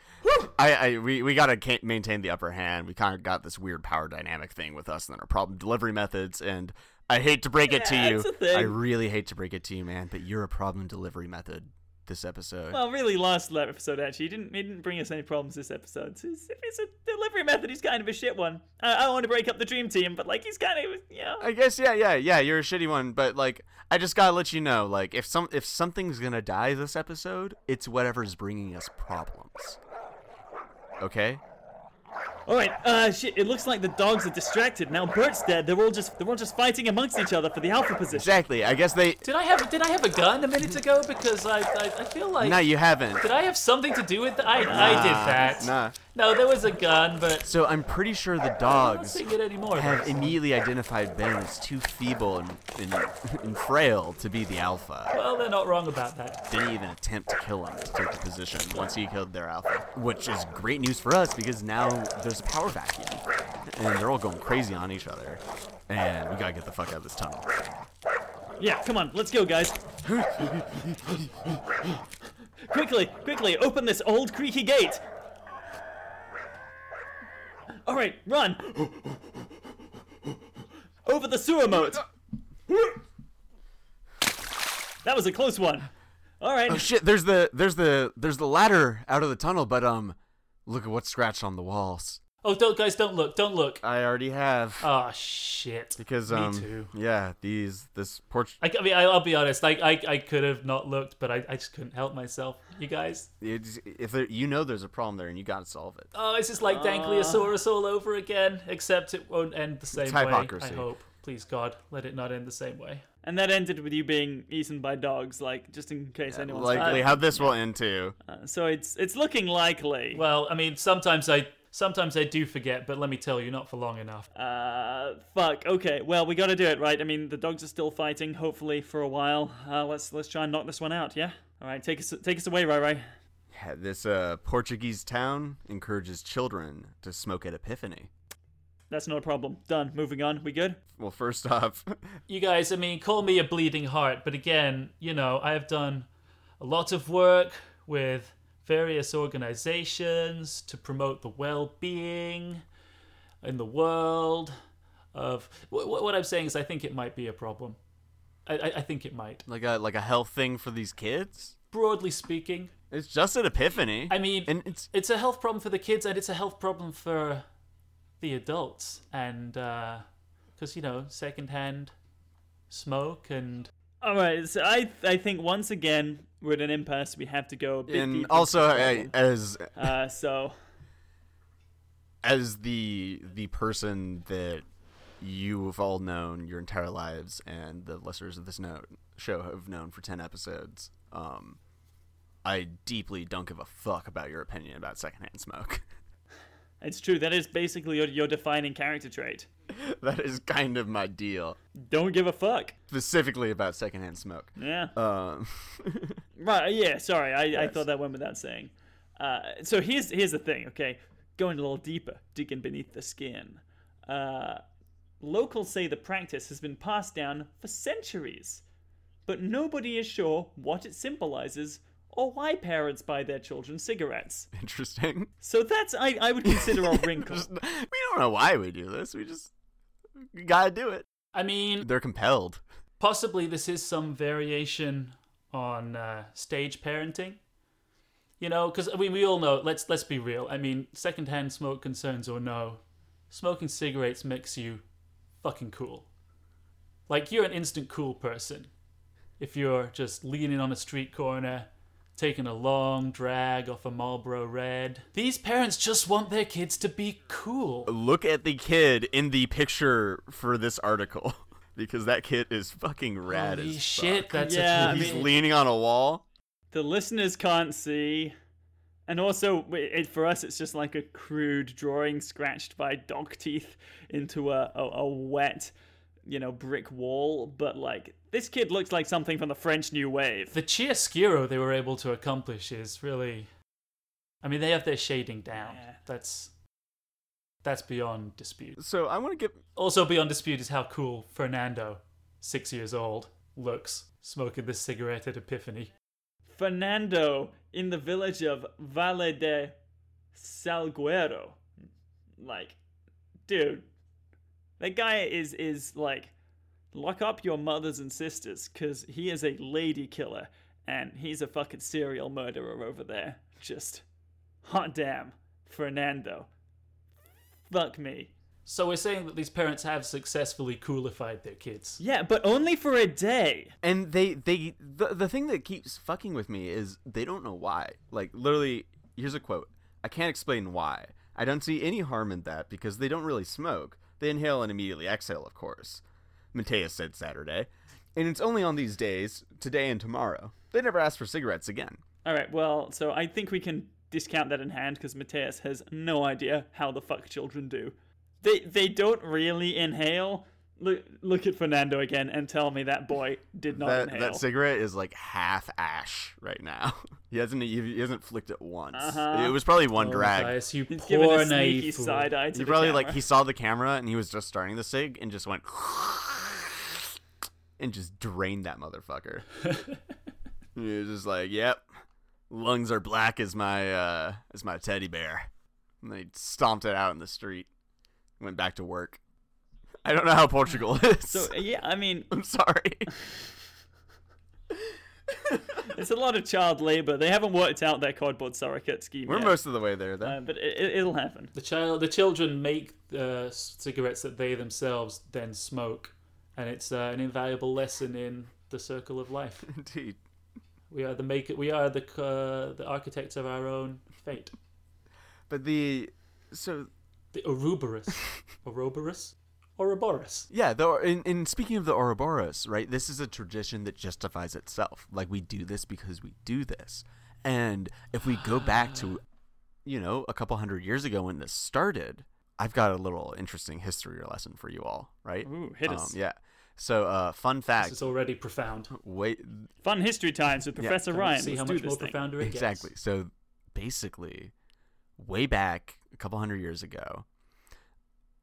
I, I, we, we gotta maintain the upper hand. We kind of got this weird power dynamic thing with us and our problem delivery methods. And I hate to break it to you. it's a thing. I really hate to break it to you, man. But you're a problem delivery method this episode. Well, really, last la- episode actually, he didn't he didn't bring us any problems this episode. So it's- if it's a delivery method, he's kind of a shit one. I, I don't want to break up the dream team, but like he's kind of you know. I guess yeah, yeah, yeah. You're a shitty one, but like, I just gotta let you know, like, if some if something's gonna die this episode, it's whatever's bringing us problems. Okay. All right, uh, shit. It looks like the dogs are distracted now. Bert's dead. They're all just they're all just fighting amongst each other for the alpha position. Exactly. I guess they. Did I have Did I have a gun a minute ago? Because I I, I feel like. No, you haven't. Did I have something to do with that? I I did that. Nah. No, there was a gun, but So I'm pretty sure the I'm not dogs seeing it anymore. have immediately identified Ben as too feeble and, and, and frail to be the alpha. Well, they're not wrong about that. Didn't even attempt to kill him to take the position once he killed their alpha. Which is great news for us because now there's a power vacuum. And they're all going crazy on each other. And we gotta get the fuck out of this tunnel. Yeah, come on, let's go, guys. quickly, quickly, open this old creaky gate. All right, run. Over the sewer moat. That was a close one. All right. Oh shit, there's the there's the there's the ladder out of the tunnel, but um look at what's scratched on the walls. Oh, don't guys, don't look, don't look. I already have. Oh shit. because Me um too. yeah, these this porch I, I mean, I, I'll be honest. I, I, I could have not looked, but I, I just couldn't help myself. You guys. it's, if there, you know there's a problem there and you gotta solve it. Oh, it's just like Dankliosaurus all over again, except it won't end the same way. hypocrisy. I hope. Please God, let it not end the same way. And that ended with you being eaten by dogs, like just in case anyone's Likely how this will end too. Uh, so it's it's looking likely. Well, I mean, sometimes I sometimes I do forget, but let me tell you, not for long enough. Uh, fuck. Okay. Well, we got to do it, right? I mean, the dogs are still fighting, hopefully for a while. Uh, let's let's try and knock this one out. Yeah. All right. Take us take us away, Rai Rai. Yeah, this uh Portuguese town encourages children to smoke at Epiphany. That's not a problem. Done. Moving on. We good? Well, first off, You guys, I mean, call me a bleeding heart, but again, you know, I have done a lot of work with various organizations to promote the well-being in the world of wh- wh- what I'm saying is I think it might be a problem. I, I, I think it might. like a like a health thing for these kids. Broadly speaking, It's just an Epiphany. I mean, and it's it's a health problem for the kids and it's a health problem for the adults and uh, because you know secondhand smoke and All right. So I I think once again we're at an impasse. We have to go a bit and deeper also problem. as Uh, so as the the person that you've all known your entire lives and the listeners of this note show have known for 10 episodes um i deeply don't give a fuck about your opinion about secondhand smoke it's true. That is basically your, your defining character trait. that is kind of my deal Don't give a fuck. specifically about secondhand smoke Yeah. um Right. Yeah. Sorry. I, I thought that went without saying. Uh, so here's here's the thing. Okay, going a little deeper, digging beneath the skin. Uh, Locals say the practice has been passed down for centuries, but nobody is sure what it symbolizes or why parents buy their children cigarettes. Interesting. So that's I, I would consider a wrinkle. Just- we don't know why we do this. We just we gotta do it. I mean, They're compelled. possibly this is some variation on uh, stage parenting. You know, because we, we all know. Let's let's be real. I mean, secondhand smoke concerns or no, smoking cigarettes makes you fucking cool. Like you're an instant cool person if you're just leaning on a street corner, taking a long drag off a Marlboro Red. These parents just want their kids to be cool. Look at the kid in the picture for this article. Because that kid is fucking rad Holy as shit, fuck. that's Yeah, a I cool He's mean- leaning on a wall. the listeners can't see. And also, it, for us, it's just like a crude drawing scratched by dog teeth into a, a, a wet, you know, brick wall. But, like, this kid looks like something from the French New Wave. the chiaroscuro they were able to accomplish is really i mean they have their shading down Yeah. that's that's beyond dispute So I want to get also beyond dispute is how cool fernando six years old looks smoking this cigarette at epiphany Fernando in the village of Vale de Salgueiro. Like, dude, that guy is is like, lock up your mothers and sisters, cause he is a lady killer and he's a fucking serial murderer over there. Just, hot damn, Fernando. Fuck me. so we're saying that these parents have successfully coolified their kids Yeah, but only for a day. and they they the, the thing that keeps fucking with me is they don't know why like literally here's a quote i can't explain why i don't see any harm in that because they don't really smoke they inhale and immediately exhale of course mateus said saturday and it's only on these days today and tomorrow they never ask for cigarettes again All right, well, so I think we can discount that in hand because Mateus has no idea how the fuck children do. They they don't really inhale. Look look at Fernando again and tell me that boy did not that, inhale. that cigarette is like half ash right now he hasn't he hasn't flicked it once Uh-huh. it was probably one Oh, drag Matthias, you He's poor a sneaky naive fool. side eye to He the probably like he saw the camera and he was just starting the cig and just went and just drained that motherfucker. he was just like, "Yep, lungs are black as my uh as my teddy bear." And they stomped it out in the street. Went back to work. I don't know how Portugal is. So yeah, I mean, I'm sorry. it's a lot of child labor. They haven't worked out their cardboard surrogate scheme We're yet. most of the way there, though. Uh, but it, it, it'll happen. The child, the children make uh, cigarettes that they themselves then smoke, and it's uh, an invaluable lesson in the circle of life. Indeed. We are the make We are the uh, the architects of our own fate. But the so The Ouroboros, Ouroboros, Ouroboros. Yeah, though in, in speaking of the Ouroboros, right, this is a tradition that justifies itself. Like we do this because we do this. And if we go back to you know, a couple hundred years ago when this started, I've got a little interesting history or lesson for you all, right? Ooh, hit us. Um, yeah. So uh fun This fact, is already profound. wait Fun history times with Professor Can't Ryan. See Let's how do much this more thing. profounder it Exactly. gets. So basically, way back a couple hundred years ago,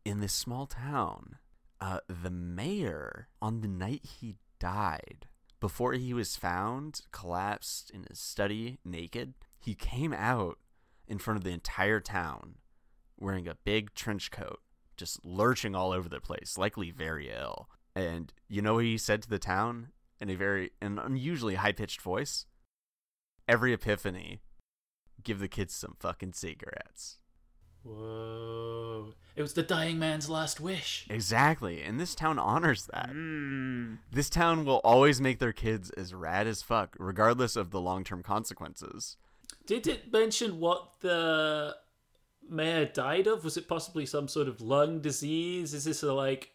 in this small town, uh, the mayor, on the night he died, before he was found, collapsed in his study naked, he came out in front of the entire town wearing a big trench coat, just lurching all over the place, likely very ill. And you know what he said to the town in a very an unusually high pitched voice? Every epiphany, give the kids some fucking cigarettes. Whoa! It was the dying man's last wish. Exactly, and this town honors that. Mm. This town will always make their kids as rad as fuck, regardless of the long term consequences. Did it mention what the mayor died of? Was it possibly some sort of lung disease? Is this a like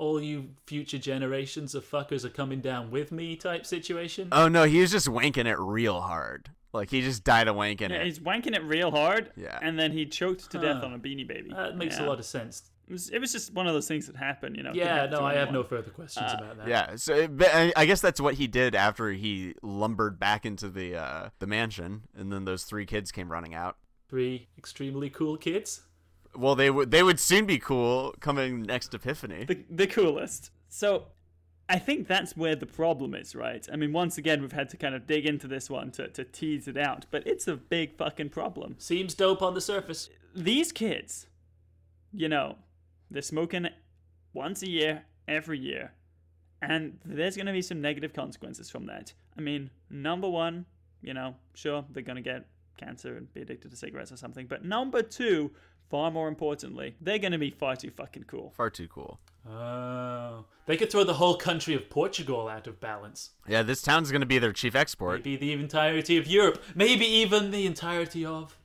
all you future generations of fuckers are coming down with me type situation? Oh no, he was just wanking it real hard. Like he just died of wanking Yeah, it. he's wanking it real hard. Yeah. And then he choked to death on a beanie baby. that makes Yeah. a lot of sense. It was, it was just one of those things that happen, you know. Yeah, no, I have anyone. no further questions Uh, about that. Yeah, so it, I I guess that's what he did after he lumbered back into the uh, the mansion, and then those three kids came running out. Three extremely cool kids. Well, they would they would soon be cool coming next Epiphany. the, the coolest. So I think that's where the problem is, right? I mean, once again, we've had to kind of dig into this one to, to tease it out, but it's a big fucking problem. Seems dope on the surface. These kids, you know, they're smoking once a year, every year, and there's going to be some negative consequences from that. I mean, number one, you know, sure, they're going to get cancer and be addicted to cigarettes or something, but number two, far more importantly, they're going to be far too fucking cool. Far too cool. Oh. They could throw the whole country of Portugal out of balance. Yeah, this town's gonna be their chief export. Maybe the entirety of Europe. Maybe even the entirety of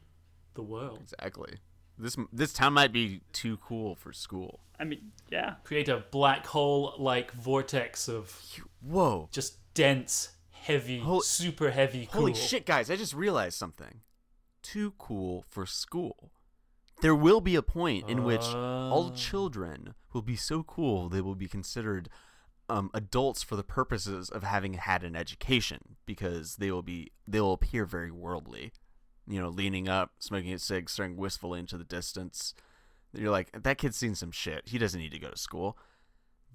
the world. Exactly. This this town might be too cool for school. I mean, yeah. Create a black hole like vortex of Whoa. just dense, heavy, Hol- super heavy cool. Holy shit, guys! I just realized something. Too cool for school. There will be a point in which all Oh. children will be so cool they will be considered um, adults for the purposes of having had an education because they will be they will appear very worldly. You know, leaning up, smoking a cig, staring wistfully into the distance. You're like, that kid's seen some shit. He doesn't need to go to school.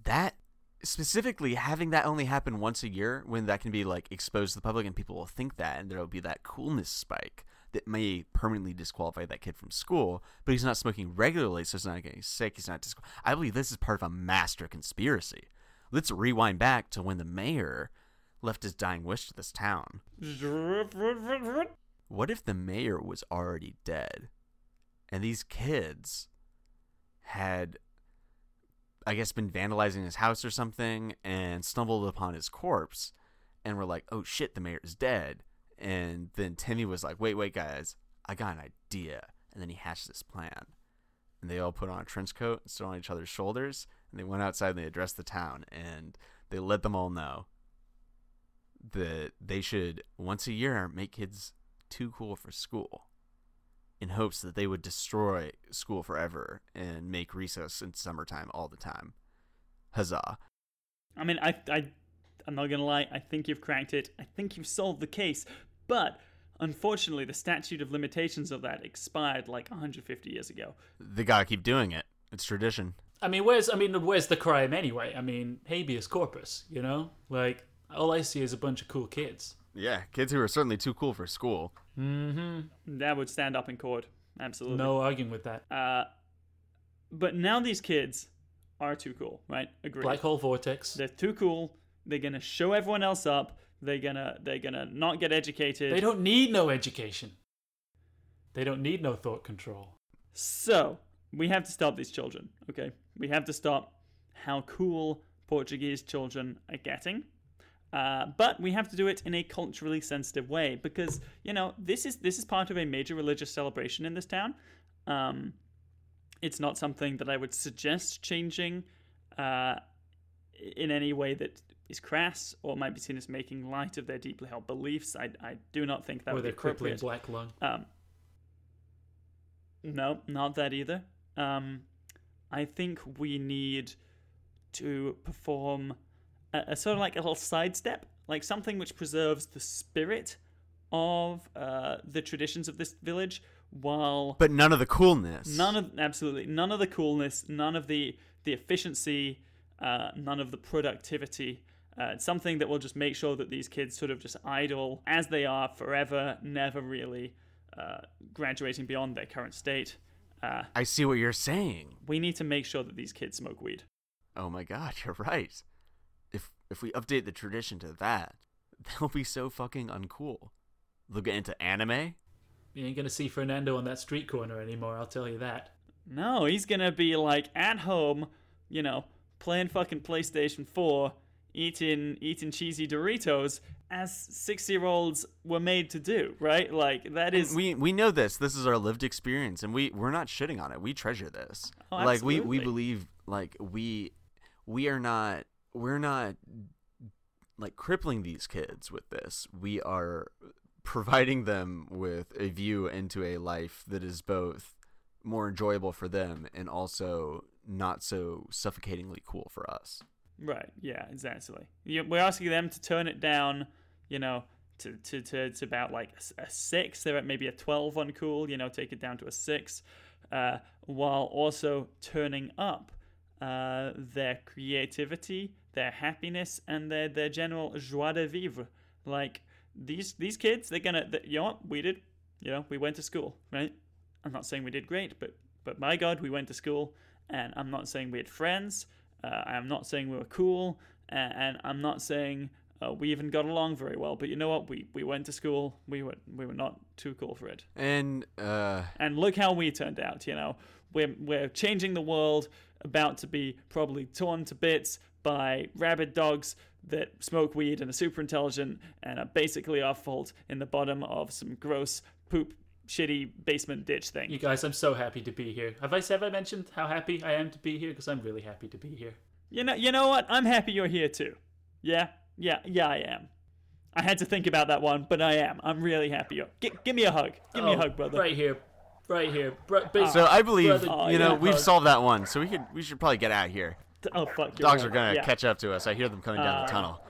That specifically having that only happen once a year when that can be like exposed to the public and people will think that and there will be that coolness spike that may permanently disqualify that kid from school but he's not smoking regularly so he's not getting sick he's not disqual- i believe this is part of a master conspiracy let's rewind back to when the mayor left his dying wish to this town what if the mayor was already dead and these kids had I guess been vandalizing his house or something and stumbled upon his corpse and were like, "Oh shit, the mayor is dead." And then Timmy was like, "Wait, wait, guys, I got an idea." And then he hatched this plan. And they all put on a trench coat and stood on each other's shoulders, and they went outside and they addressed the town and they let them all know that they should once a year make kids too cool for school in hopes that they would destroy school forever and make recess in summertime all the time. Huzzah. I mean, I, I, I'm not gonna lie. I think you've cracked it. I think you've solved the case. But unfortunately, the statute of limitations of that expired like 150 years ago. They gotta keep doing it. It's tradition. I mean, where's I mean, where's the crime anyway? I mean, habeas corpus, you know? Like all I see is a bunch of cool kids. Yeah, kids who are certainly too cool for school. Mm-hmm. That would stand up in court. Absolutely. No arguing with that. Uh, but now these kids are too cool, right? Agree. Black hole vortex. They're too cool. They're gonna show everyone else up. They're gonna they're gonna not get educated. They don't need no education. They don't need no thought control. So we have to stop these children. Okay, we have to stop how cool Portuguese children are getting. Uh, but we have to do it in a culturally sensitive way because you know this is this is part of a major religious celebration in this town. Um, it's not something that I would suggest changing uh, in any way that is crass or might be seen as making light of their deeply held beliefs. I, I do not think that or would be their crippling appropriate. black lung. Um, no, not that either. Um, I think we need to perform a, a sort of like a little sidestep, like something which preserves the spirit of uh, the traditions of this village, while But none of the coolness. none of absolutely none of the coolness, none of the the efficiency, uh, none of the productivity. Uh, something that will just make sure that these kids sort of just idle as they are forever, never really uh, graduating beyond their current state. Uh, I see what you're saying. we need to make sure that these kids smoke weed. Oh my god, you're right. If if we update the tradition to that, they'll be so fucking uncool. They'll get into anime. You ain't gonna see Fernando on that street corner anymore, I'll tell you that. No, he's gonna be like at home, you know, playing fucking PlayStation 4, eating eating cheesy Doritos as six year olds were made to do, right? Like that is we we know this. This is our lived experience, and we we're not shitting on it. We treasure this. Oh, like we we believe like we we are not we're not like crippling these kids with this. We are providing them with a view into a life that is both more enjoyable for them and also not so suffocatingly cool for us. Right. Yeah. Exactly. We're asking them to turn it down. You know, to to to, to about like a six. They're at maybe a twelve on cool. You know, take it down to a six. uh, while also turning up uh, their creativity, their happiness, and their, their general joie de vivre. Like these these kids, they're gonna. They, you know what we did? You know, we went to school, right? I'm not saying we did great, but but my God, we went to school, and I'm not saying we had friends. Uh, I'm not saying we were cool, and, and I'm not saying uh, we even got along very well. But you know what? We we went to school. We were we were not too cool for it. And uh, And look how we turned out. You know, we're we're changing the world, about to be probably torn to bits by rabid dogs that smoke weed and are super intelligent and are basically our fault in the bottom of some gross poop shitty basement ditch thing. You guys, I'm so happy to be here. Have I ever mentioned how happy I am to be here? Because I'm really happy to be here. You know, you know what? I'm happy you're here too. Yeah, yeah, yeah. I am. I had to think about that one, but I am. I'm really happy. You're... G- give me a hug. Give me a Oh, hug, brother. Right here. Right here. Bro- bas- so I believe brother, you know yeah. we've solved that one. So we could we should probably get out of here. Oh fuck. Dogs right. are gonna Yeah. catch up to us. I hear them coming down the Uh, tunnel.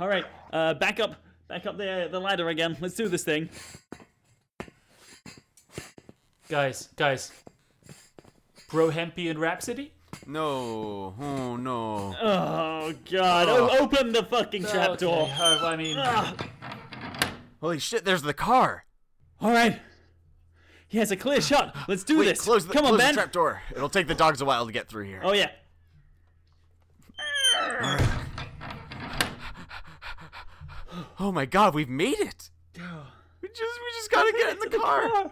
All right, uh, back up, back up the the ladder again. Let's do this thing. guys, guys. Brohempian Rhapsody? No, oh no. Oh god! O- Oh. open the fucking trapdoor. Okay, uh, I mean, Holy shit! There's the car. All right. He has a clear shot. Let's do Wait, this. close the Come on, close Ben. the trap door. It'll take the dogs a while to get through here. Oh yeah. Oh my god, we've made it. We just we just gotta get in the car.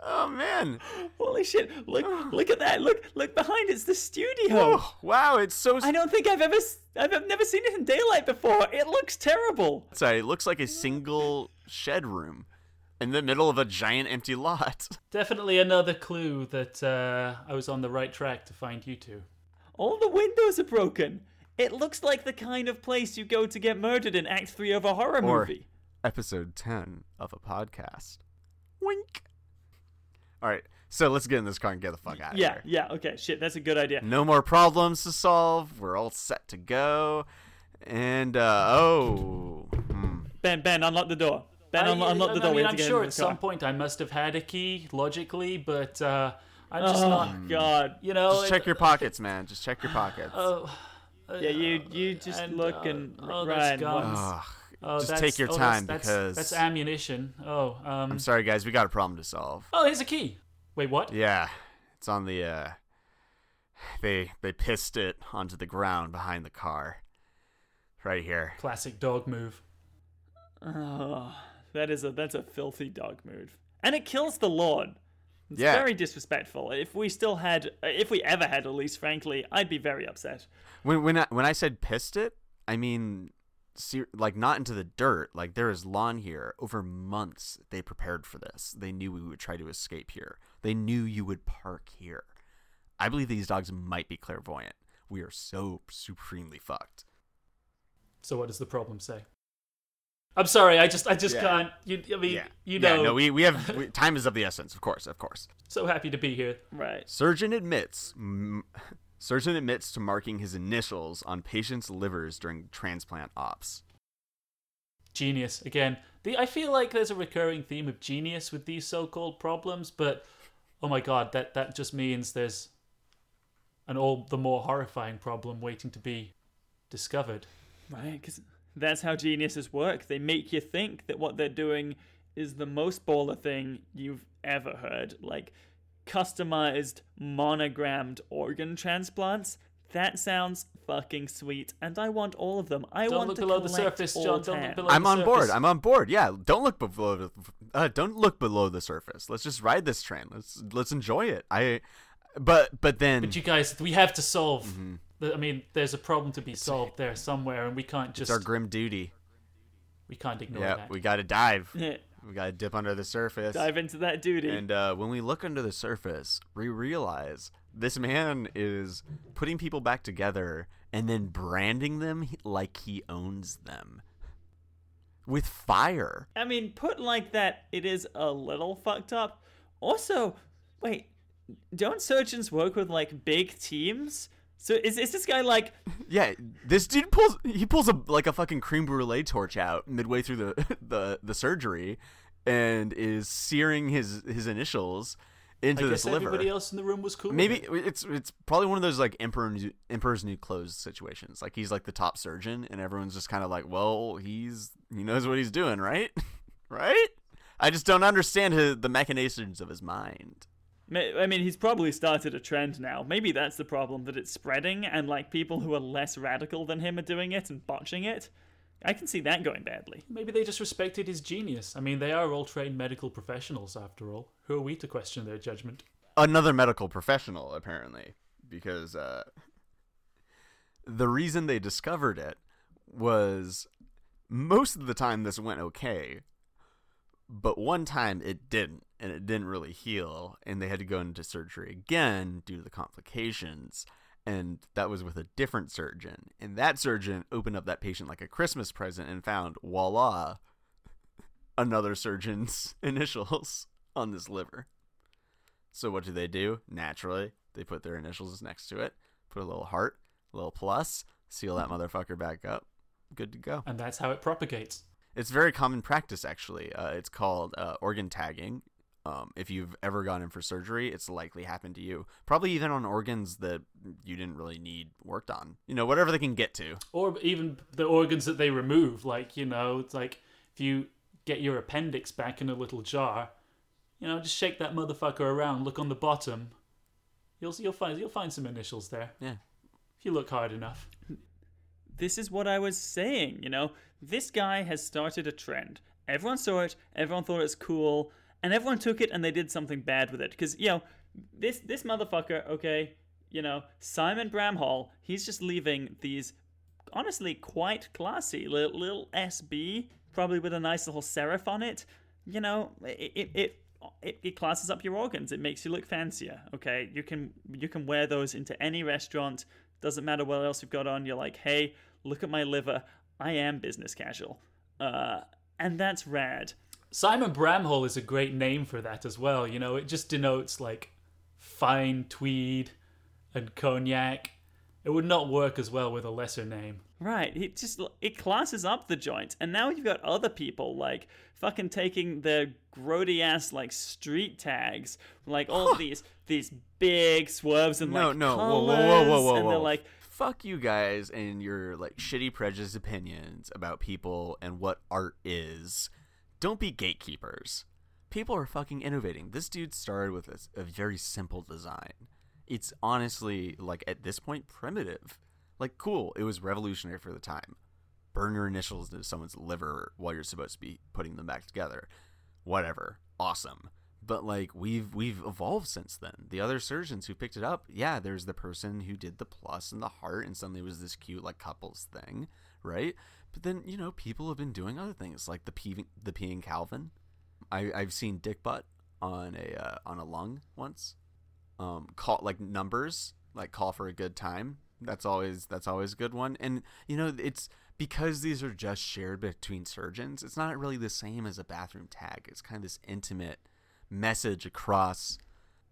Oh man. Holy shit! Look! Look at that! Look! Look behind! It's the studio. Oh wow, it's so. I don't think I've ever s- I've I've never seen it in daylight before. It looks terrible. Sorry, it looks like a single shed room in the middle of a giant empty lot. definitely another clue that uh, I was on the right track to find you two. All the windows are broken. It looks like the kind of place you go to get murdered in Act Three of a horror Or movie. episode 10 of a podcast. Wink. All right, so let's get in this car and get the fuck out of Yeah, here. yeah, yeah, okay, shit, that's a good idea. No more problems to solve. We're all set to go. And uh oh, hmm. Ben, Ben, unlock the door. Ben, I- unlo- unlock the I door. we mean, have I'm sure at car. some point I must have had a key, logically, but uh, I'm just Oh not. God. You know, just it- check your pockets, man. Just check your pockets. Oh, Yeah, you you just and, look uh, and oh, Ryan. there's guns. what- Ugh. oh, just take your oh, time that's, because that's ammunition. Oh, um, I'm sorry, guys. We got a problem to solve. oh, here's a key. Wait, what? Yeah, it's on the. uh They they pissed it onto the ground behind the car. Right here. Classic dog move. Oh, that is a that's a filthy dog move, and it kills the Lord. It's Yeah. very disrespectful. If we still had, if we ever had Elise, frankly, I'd be very upset. When when I, when I said pissed it, I mean ser- like not into the dirt. Like there is lawn here. Over months they prepared for this. They knew we would try to escape here. They knew you would park here. I believe these dogs might be clairvoyant. We are so supremely fucked. So what does the problem say? I'm sorry, I just I just Yeah. can't. You, I mean, Yeah. you know, Yeah, no, we we have we, time is of the essence. Of course, of course. so happy to be here. Right. Surgeon admits. M- surgeon admits to marking his initials on patients' livers during transplant ops. Genius again. The I feel like there's a recurring theme of genius with these so-called problems, but oh my god, that that just means there's an all the more horrifying problem waiting to be discovered. Right, because that's how geniuses work. They make you think that what they're doing is the most baller thing you've ever heard. Like customized, monogrammed organ transplants. That sounds fucking sweet, and I want all of them. I Don't want look to below the surface, John. Don't look below I'm the on board. I'm on board. Yeah, don't look below the uh, don't look below the surface. Let's just ride this train. Let's let's enjoy it. I but but then But you guys, we have to solve. the- I mean, there's a problem to be solved there somewhere, and we can't it's just our grim duty. we can't ignore Yeah, that. we got to dive. We got to dip under the surface. Dive into that duty. And uh, when we look under the surface, we realize this man is putting people back together and then branding them like he owns them with fire. I mean, put like that, it is a little fucked up. Also, wait, don't surgeons work with like big teams? So is, is this guy like, Yeah, this dude pulls he pulls a like a fucking cream brulee torch out midway through the the, the surgery and is searing his his initials into I this guess liver. everybody else in the room was cool. Maybe it. it's it's probably one of those like emperor new, emperor's new clothes situations. Like he's like the top surgeon, and everyone's just kind of like, well, he's he knows what he's doing, right? right? I just don't understand his, the machinations of his mind. Ma- I mean, he's probably started a trend now. Maybe that's the problem that it's spreading, and like people who are less radical than him are doing it and botching it. I can see that going badly. Maybe they just respected his genius. I mean, they are all trained medical professionals, after all. Who are we to question their judgment? Another medical professional, apparently, because uh, the reason they discovered it was most of the time this went okay, but one time it didn't, and it didn't really heal, and they had to go into surgery again due to the complications. And that was with a different surgeon. And that surgeon opened up that patient like a Christmas present and found, voila, another surgeon's initials on this liver. So what do they do? Naturally, they put their initials next to it, put a little heart, a little plus, seal that motherfucker back up. Good to go. And that's how it propagates. It's very common practice, actually. Uh, it's called uh, organ tagging. Um, if you've ever gone in for surgery, it's likely happened to you. Probably even on organs that you didn't really need worked on. You know, whatever they can get to. Or even the organs that they remove. Like, you know, it's like if you get your appendix back in a little jar, you know, just shake that motherfucker around, look on the bottom. You'll you'll find you'll find some initials there Yeah. if you look hard enough. This is what I was saying, you know? This guy has started a trend. Everyone saw it, everyone thought it was cool, and everyone took it and they did something bad with it. Because, you know, this this motherfucker, okay, you know, Simon Bramhall, he's just leaving these honestly quite classy little, little SB, probably with a nice little serif on it. You know, it it, it it it classes up your organs. It makes you look fancier. Okay, you can you can wear those into any restaurant. Doesn't matter what else you've got on. You're like, hey, look at my liver. I am business casual, uh, and that's rad. Simon Bramhall is a great name for that as well. You know, it just denotes like fine tweed and cognac. It would not work as well with a lesser name. Right, it just it classes up the joint, and now you've got other people like fucking taking their grody ass like street tags, like all these these big swerves and No, like no. Whoa, colors, whoa, whoa, whoa, whoa, and whoa. they're like, fuck you guys and your like shitty prejudiced opinions about people and what art is. Don't be gatekeepers. People are fucking innovating. This dude started with a, a very simple design. It's honestly like at this point primitive. Like cool, it was revolutionary for the time. Burn your initials into someone's liver while you're supposed to be putting them back together. Whatever. Awesome but like we've we've evolved since then. The other surgeons who picked it up, yeah, there's the person who did the plus and the heart, and suddenly it was this cute like couples thing, right? But then you know people have been doing other things like the peeing the peeing Calvin. I I've seen dick butt on a uh, on a lung once. Um, call like numbers like call for a good time. That's always that's always a good one. And you know it's because these are just shared between surgeons. It's not really the same as a bathroom tag. It's kind of this intimate message across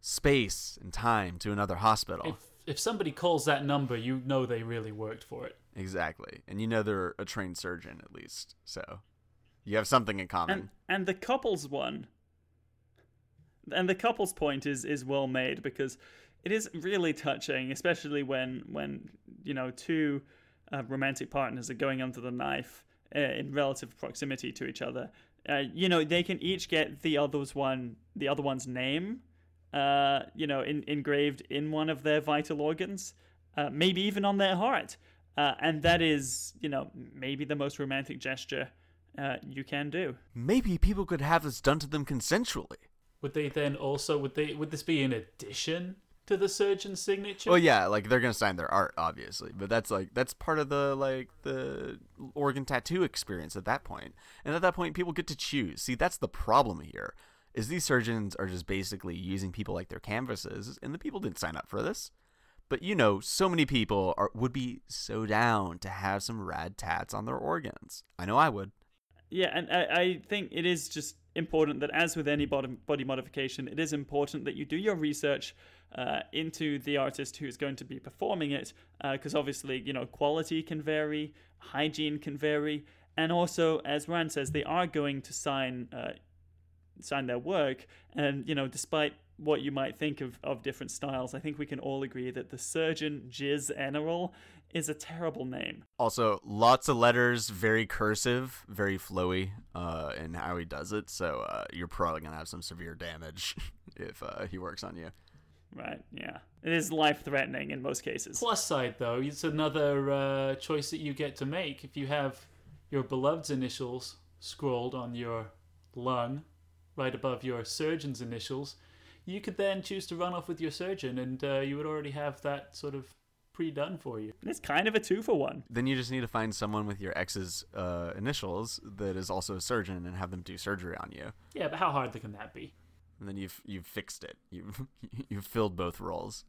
space and time to another hospital. If if somebody calls that number, you know they really worked for it. Exactly. And you know they're a trained surgeon at least. So you have something in common. and and the couples one, and the couples point is is well made because it is really touching, especially when when you know two uh, romantic partners are going under the knife uh, in relative proximity to each other. Uh, you know, they can each get the other's one, the other one's name, uh, you know, in, engraved in one of their vital organs, uh, maybe even on their heart, uh, and that is, you know, maybe the most romantic gesture uh, you can do. Maybe people could have this done to them consensually. Would they then also would they would this be in addition to the surgeon's signature? Well, yeah, like they're gonna sign their art, obviously, but that's like that's part of the like the organ tattoo experience at that point. And at that point, people get to choose. See, that's the problem here. Is these surgeons are just basically using people like their canvases, and the people didn't sign up for this. But you know, so many people are would be so down to have some rad tats on their organs. I know I would. Yeah, and I, I think it is just important that, as with any body, body modification, it is important that you do your research uh, into the artist who's going to be performing it, because obviously, you know, quality can vary, hygiene can vary, and also, as Rand says, they are going to sign uh, sign their work. And you know, despite what you might think of, of different styles, I think we can all agree that the surgeon Jiz Eneral is a terrible name. Also, lots of letters, very cursive, very flowy uh, in how he does it. So uh, you're probably gonna have some severe damage if uh, he works on you. Right? Yeah, it is life threatening in most cases. Plus side, though, it's another uh, choice that you get to make. If you have your beloved's initials scrolled on your lung, right above your surgeon's initials, you could then choose to run off with your surgeon, and uh, you would already have that sort of pre-done for you. It's kind of a two for one. Then you just need to find someone with your ex's uh, initials that is also a surgeon and have them do surgery on you. Yeah, but how hard can that be? And then you've you've fixed it. You've you've filled both roles.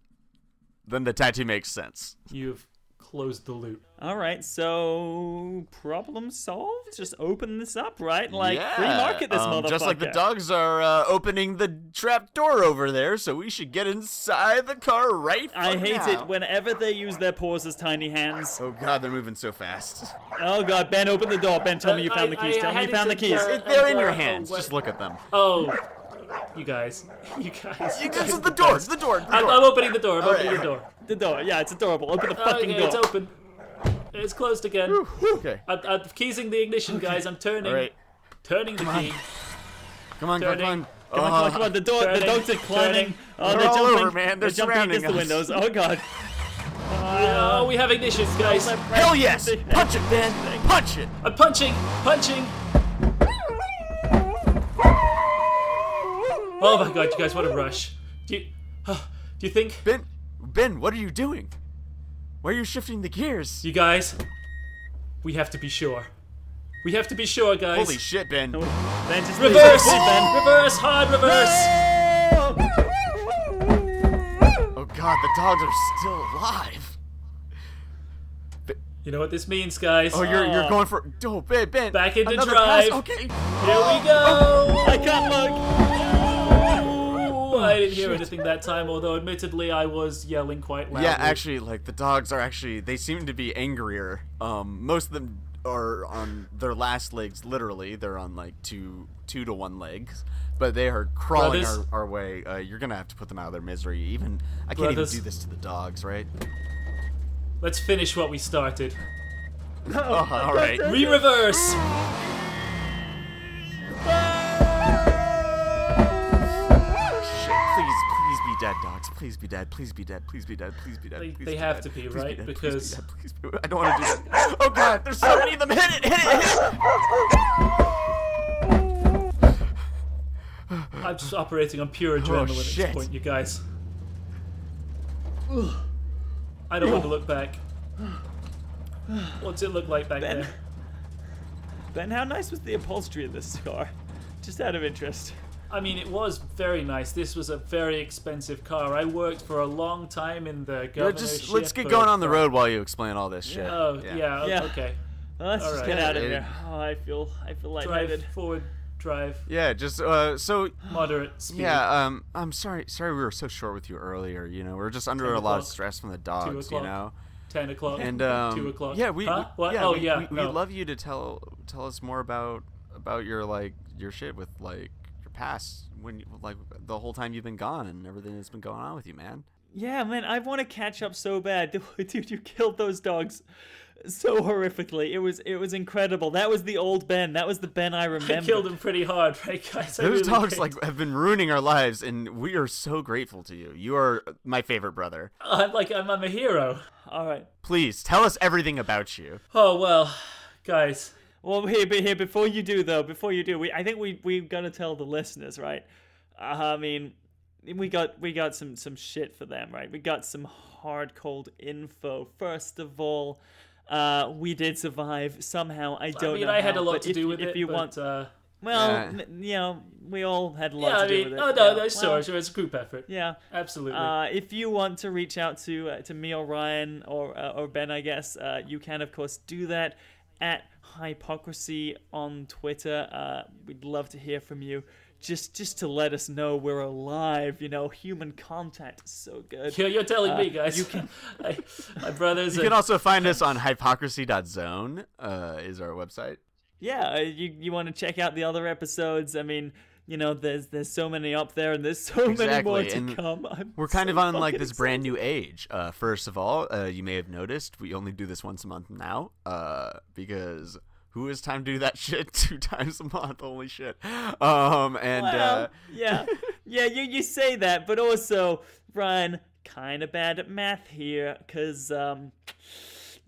Then the tattoo makes sense. You've closed the loop. All right, so problem solved. Just open this up, right? Like yeah. free market this um, motherfucker. Just like the dogs are uh, opening the trap door over there, so we should get inside the car right. I hate now. it whenever they use their paws as tiny hands. Oh god, they're moving so fast. Oh god, Ben, open the door. Ben, tell me you found the keys. I Tell me you found the keys. they're in your hands. Just look at them. Oh, you guys, you guys. You, guys this is the door. It's the door. The I'm, door. I'm opening the door. I'm All opening right. the door. The door. Yeah, it's adorable. Open the fucking okay, door. it's open. It's closed again. okay. I'm, I'm keysing the ignition, guys. I'm turning. All right. Turning the key. Come on, come on, Turning. come on. Come on, come on, come on. The door. Turning, the dogs are climbing. turning. Oh, They're they're all jumping. over, man. They're jumping surrounding against the windows. Oh god. oh, we have ignitions, guys. Hell yes! Punch it, Ben. Punch it. I'm punching, punching. Oh my god, you guys, what a rush. Do you, do you think, Ben, Ben, what are you doing? Why are you shifting the gears? you guys, we have to be sure. We have to be sure, guys. Holy shit, Ben. Ben, just Reverse! please, Ben. Reverse! Hard reverse! Oh god, the dogs are still alive. You know what this means, guys. Oh, you're you're going for oh Ben Ben. Back into drive. Pass. Okay. Here we go! I can't look. Ooh, I didn't hear anything that time, although admittedly I was yelling quite loudly. Yeah, actually, like the dogs are actually they seem to be angrier. Um, most of them are on their last legs. Literally, they're on like two two to one legs, but they are crawling our, Brothers. our way. Uh, you're gonna have to put them out of their misery. Even I can't Brothers. even do this to the dogs, right? Let's finish what we started. Oh, all right. Re-reverse! Shit, dead, dogs. Please be dead. Please be dead. Please be dead. Please be dead. They- please they be have dead, to be, please right? dead, please Because- dead, please be, I don't want to do that. Oh god, there's so many of them. Hit it! Hit it! Hit it! I'm just operating on pure adrenaline at Oh, shit. this point, you guys. I don't want to look back. What's it look like back Ben. there? Ben, how nice was the upholstery of this car? Just out of interest. I mean, it was very nice. This was a very expensive car. I worked for a long time in the Yeah, governorship. just let's get going on the road while you explain all this shit. Oh yeah, Yeah. okay. Well, let's All just right. get out of here. Oh, I feel, I feel Drive lightheaded. forward, drive Yeah, just uh, so moderate speed. yeah. Um, I'm sorry, sorry we were so short with you earlier. You know, we are just under a lot of stress from the dogs. You know, Ten o'clock. and um, two o'clock. Yeah, we, Huh? we What? yeah, oh we, yeah. we, no. would love you to tell tell us more about about your like your shit with like your past when you, like the whole time you've been gone and everything that's been going on with you, man. Yeah, man, I want to catch up so bad. Dude, you killed those dogs so horrifically. It was it was incredible. That was the old Ben. That was the Ben I remember. I killed him pretty hard, right, guys? I Those really dogs did. like have been ruining our lives, and we are so grateful to you. You are my favorite brother. I'm like I'm, I'm a hero. All right. Please tell us everything about you. Oh well, guys. Well, here, but here, before you do though, before you do, we I think we we gotta tell the listeners, right? Uh, I mean, we got we got some some shit for them, right? We got some hard cold info. First of all, uh, we did survive somehow. I don't I mean, know. I had how, a lot to if, do with if it. you but, want, uh, well, Yeah. m- you know, we all had a lot yeah, to I do with it. oh no, yeah. no, sure, Well, sure, it's a group effort. Yeah. Absolutely. Uh, if you want to reach out to uh, to me or Ryan or uh, or Ben, I guess uh, you can of course do that at hypocrisy on Twitter. Uh, we'd love to hear from you. Just just to let us know we're alive. You know, human contact is so good. you're, you're telling uh, me, guys. you can- I, my brothers. You and- can also find us on hypocrisy.zone uh, is our website. Yeah, uh, you you want to check out the other episodes? I mean, you know, there's there's so many up there, and there's so many more to and come. I'm We're kind so of on like this brand new age. Uh, first of all, uh, you may have noticed we only do this once a month now, uh, because who has time to do that shit two times a month? Holy shit! Um, and Well, uh, yeah, yeah, you you say that, but also Ryan kind of bad at math here, cause um,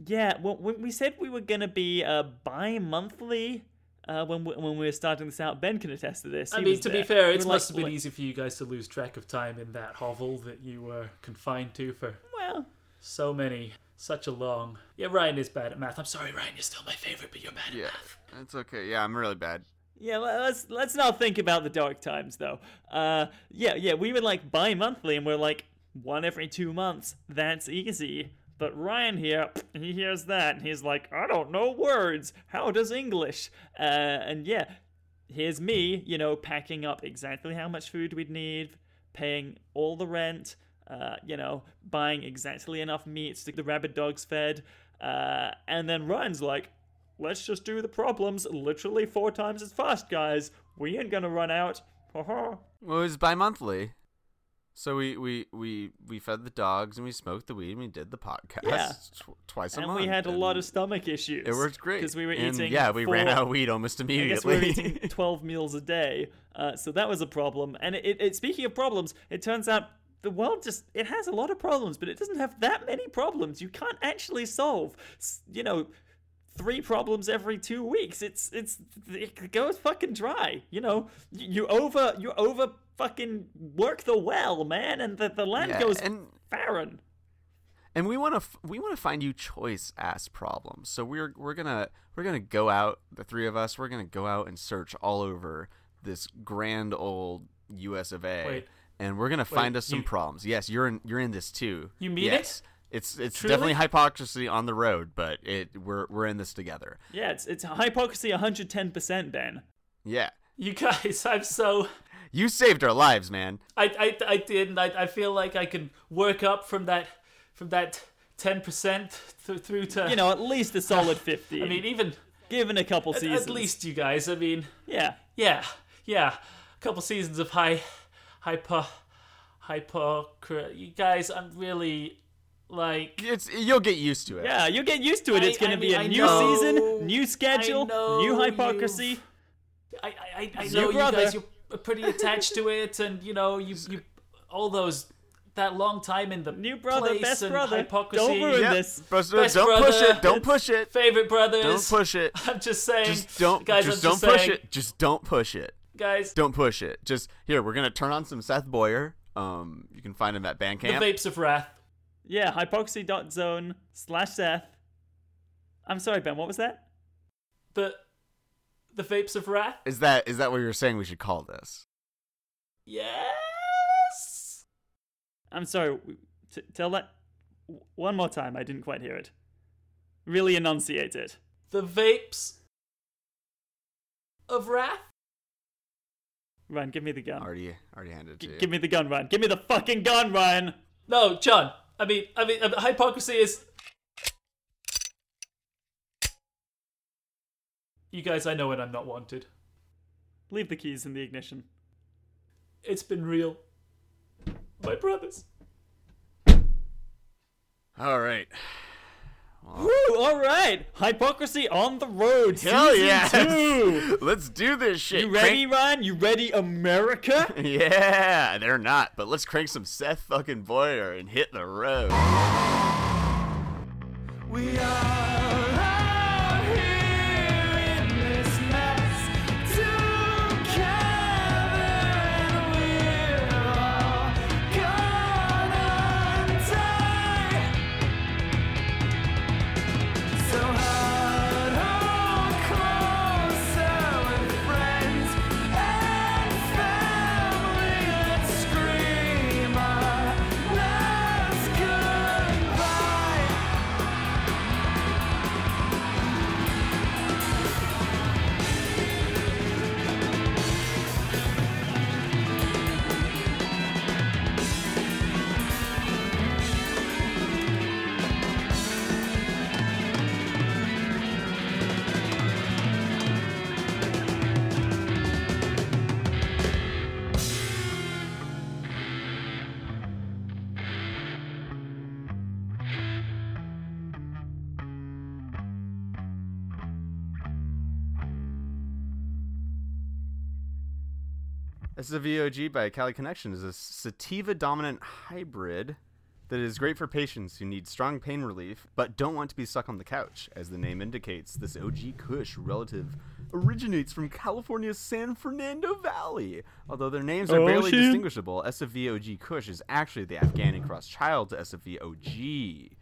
yeah, when, when we said we were gonna be uh bi-monthly. Uh, when we, when we were starting this out, Ben can attest to this. I mean, to there. be fair, it were must like- have been like- easy for you guys to lose track of time in that hovel that you were confined to for Well, so many, such a long. Yeah, Ryan is bad at math. I'm sorry, Ryan, you're still my favorite, but you're bad at yeah, math. it's okay. Yeah, I'm really bad. Yeah, let's let's not think about the dark times though. Uh, yeah, yeah, we were like bi-monthly, and we're like one every two months. That's easy. But Ryan here, he hears that, and he's like, I don't know words. How does English? Uh, and yeah, here's me, you know, packing up exactly how much food we'd need, paying all the rent, uh, you know, buying exactly enough meats to get the rabid dogs fed, uh, and then Ryan's like, let's just do the problems literally four times as fast, guys. We ain't gonna run out. Well, it was bi-monthly. So we, we, we, we fed the dogs and we smoked the weed and we did the podcast Yeah. tw- twice a and month. And we had a lot of stomach issues. It worked great because we were And, eating. Yeah, we ran out of weed almost I guess we were eating 12 meals a day, uh, so that was a problem. And it, it, speaking of problems, it turns out the world just it has a lot of problems, but it doesn't have that many problems. You can't actually solve, you know, three problems every two weeks. It's it's it goes fucking dry. You know, you, you over you over fucking work the well, man, and the the land Yeah, goes and- barren. and we want to f- we want to find you choice ass problems. So we're we're gonna we're gonna go out the three of us. We're gonna go out and search all over this grand old U.S. of A. Wait. and we're gonna find us some you- problems. Yes, you're in you're in this too. You mean it? yes. It's it's Truly? definitely hypocrisy on the road, but it we're we're in this together. Yeah, it's it's hypocrisy 110 percent, Ben. Yeah, You guys, I'm so. You saved our lives, man. I, I, I did, and I, I feel like I can work up from that, from that ten percent th- through to. You know, at least a solid 50. I mean, even given a couple at, seasons. at least you guys. I mean, yeah. yeah, yeah, a couple seasons of high, hyper, hypocr. You guys, I'm really like. It's you'll get used to it. Yeah, you'll get used to it. I- It's going I to be mean, a I new know- season, new schedule, new hypocrisy. you've- I, I, I, I know your you guys. You're pretty attached to it, and you know you, you all those that long time in the New brother, place best and brother. hypocrisy. Don't ruin Yep. this. Best- Best don't push it. Don't push it. Favorite brothers. Don't push it. I'm just saying. Just don't. guys. just I'm don't just push saying, it. Just don't push it. guys. Don't push it. Just here. We're gonna turn on some Seth Boyer. Um, you can find him at Bandcamp. The Bandcamp. vapes of wrath. Yeah, hypocrisy.zone slash Seth. I'm sorry, Ben, what was that? The the vapes of wrath. Is that is that what you're saying we should call this? Yes. I'm sorry. w- T- tell that one more time. I didn't quite hear it. Really enunciate it. The vapes of wrath. Ryan, give me the gun. Already already handed it to G- you. give me the gun, Ryan. Give me the fucking gun, Ryan. No, John. I mean, I mean, uh, hypocrisy is. You guys, I know when I'm not wanted. Leave the keys in the ignition. It's been real. My brothers. All right. Woo! All right, hypocrisy on the road. Hell yeah! Let's do this shit. You ready, Crank- Ryan? You ready, America? Yeah, they're not. But let's crank some Seth fucking Boyer and hit the road. We are SFVOG by Cali Connection is a sativa dominant hybrid that is great for patients who need strong pain relief but don't want to be stuck on the couch. As the name indicates, this OG Kush relative originates from California's San Fernando Valley. Although their names are Oh, barely shit. distinguishable, SFVOG Kush is actually the Afghani cross child to SFVOG.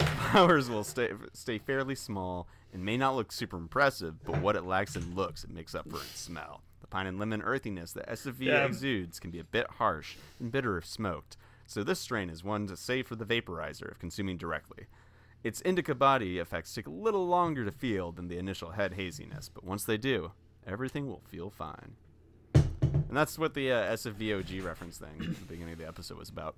Flowers will stay stay fairly small and may not look super impressive, but what it lacks in looks, it makes up for in smell. The pine and lemon earthiness that SFV Yeah. exudes can be a bit harsh and bitter if smoked, so this strain is one to save for the vaporizer if consuming directly. Its indica body effects take a little longer to feel than the initial head haziness, but once they do, everything will feel fine. And that's what the uh, SFVOG reference thing at the beginning of the episode was about.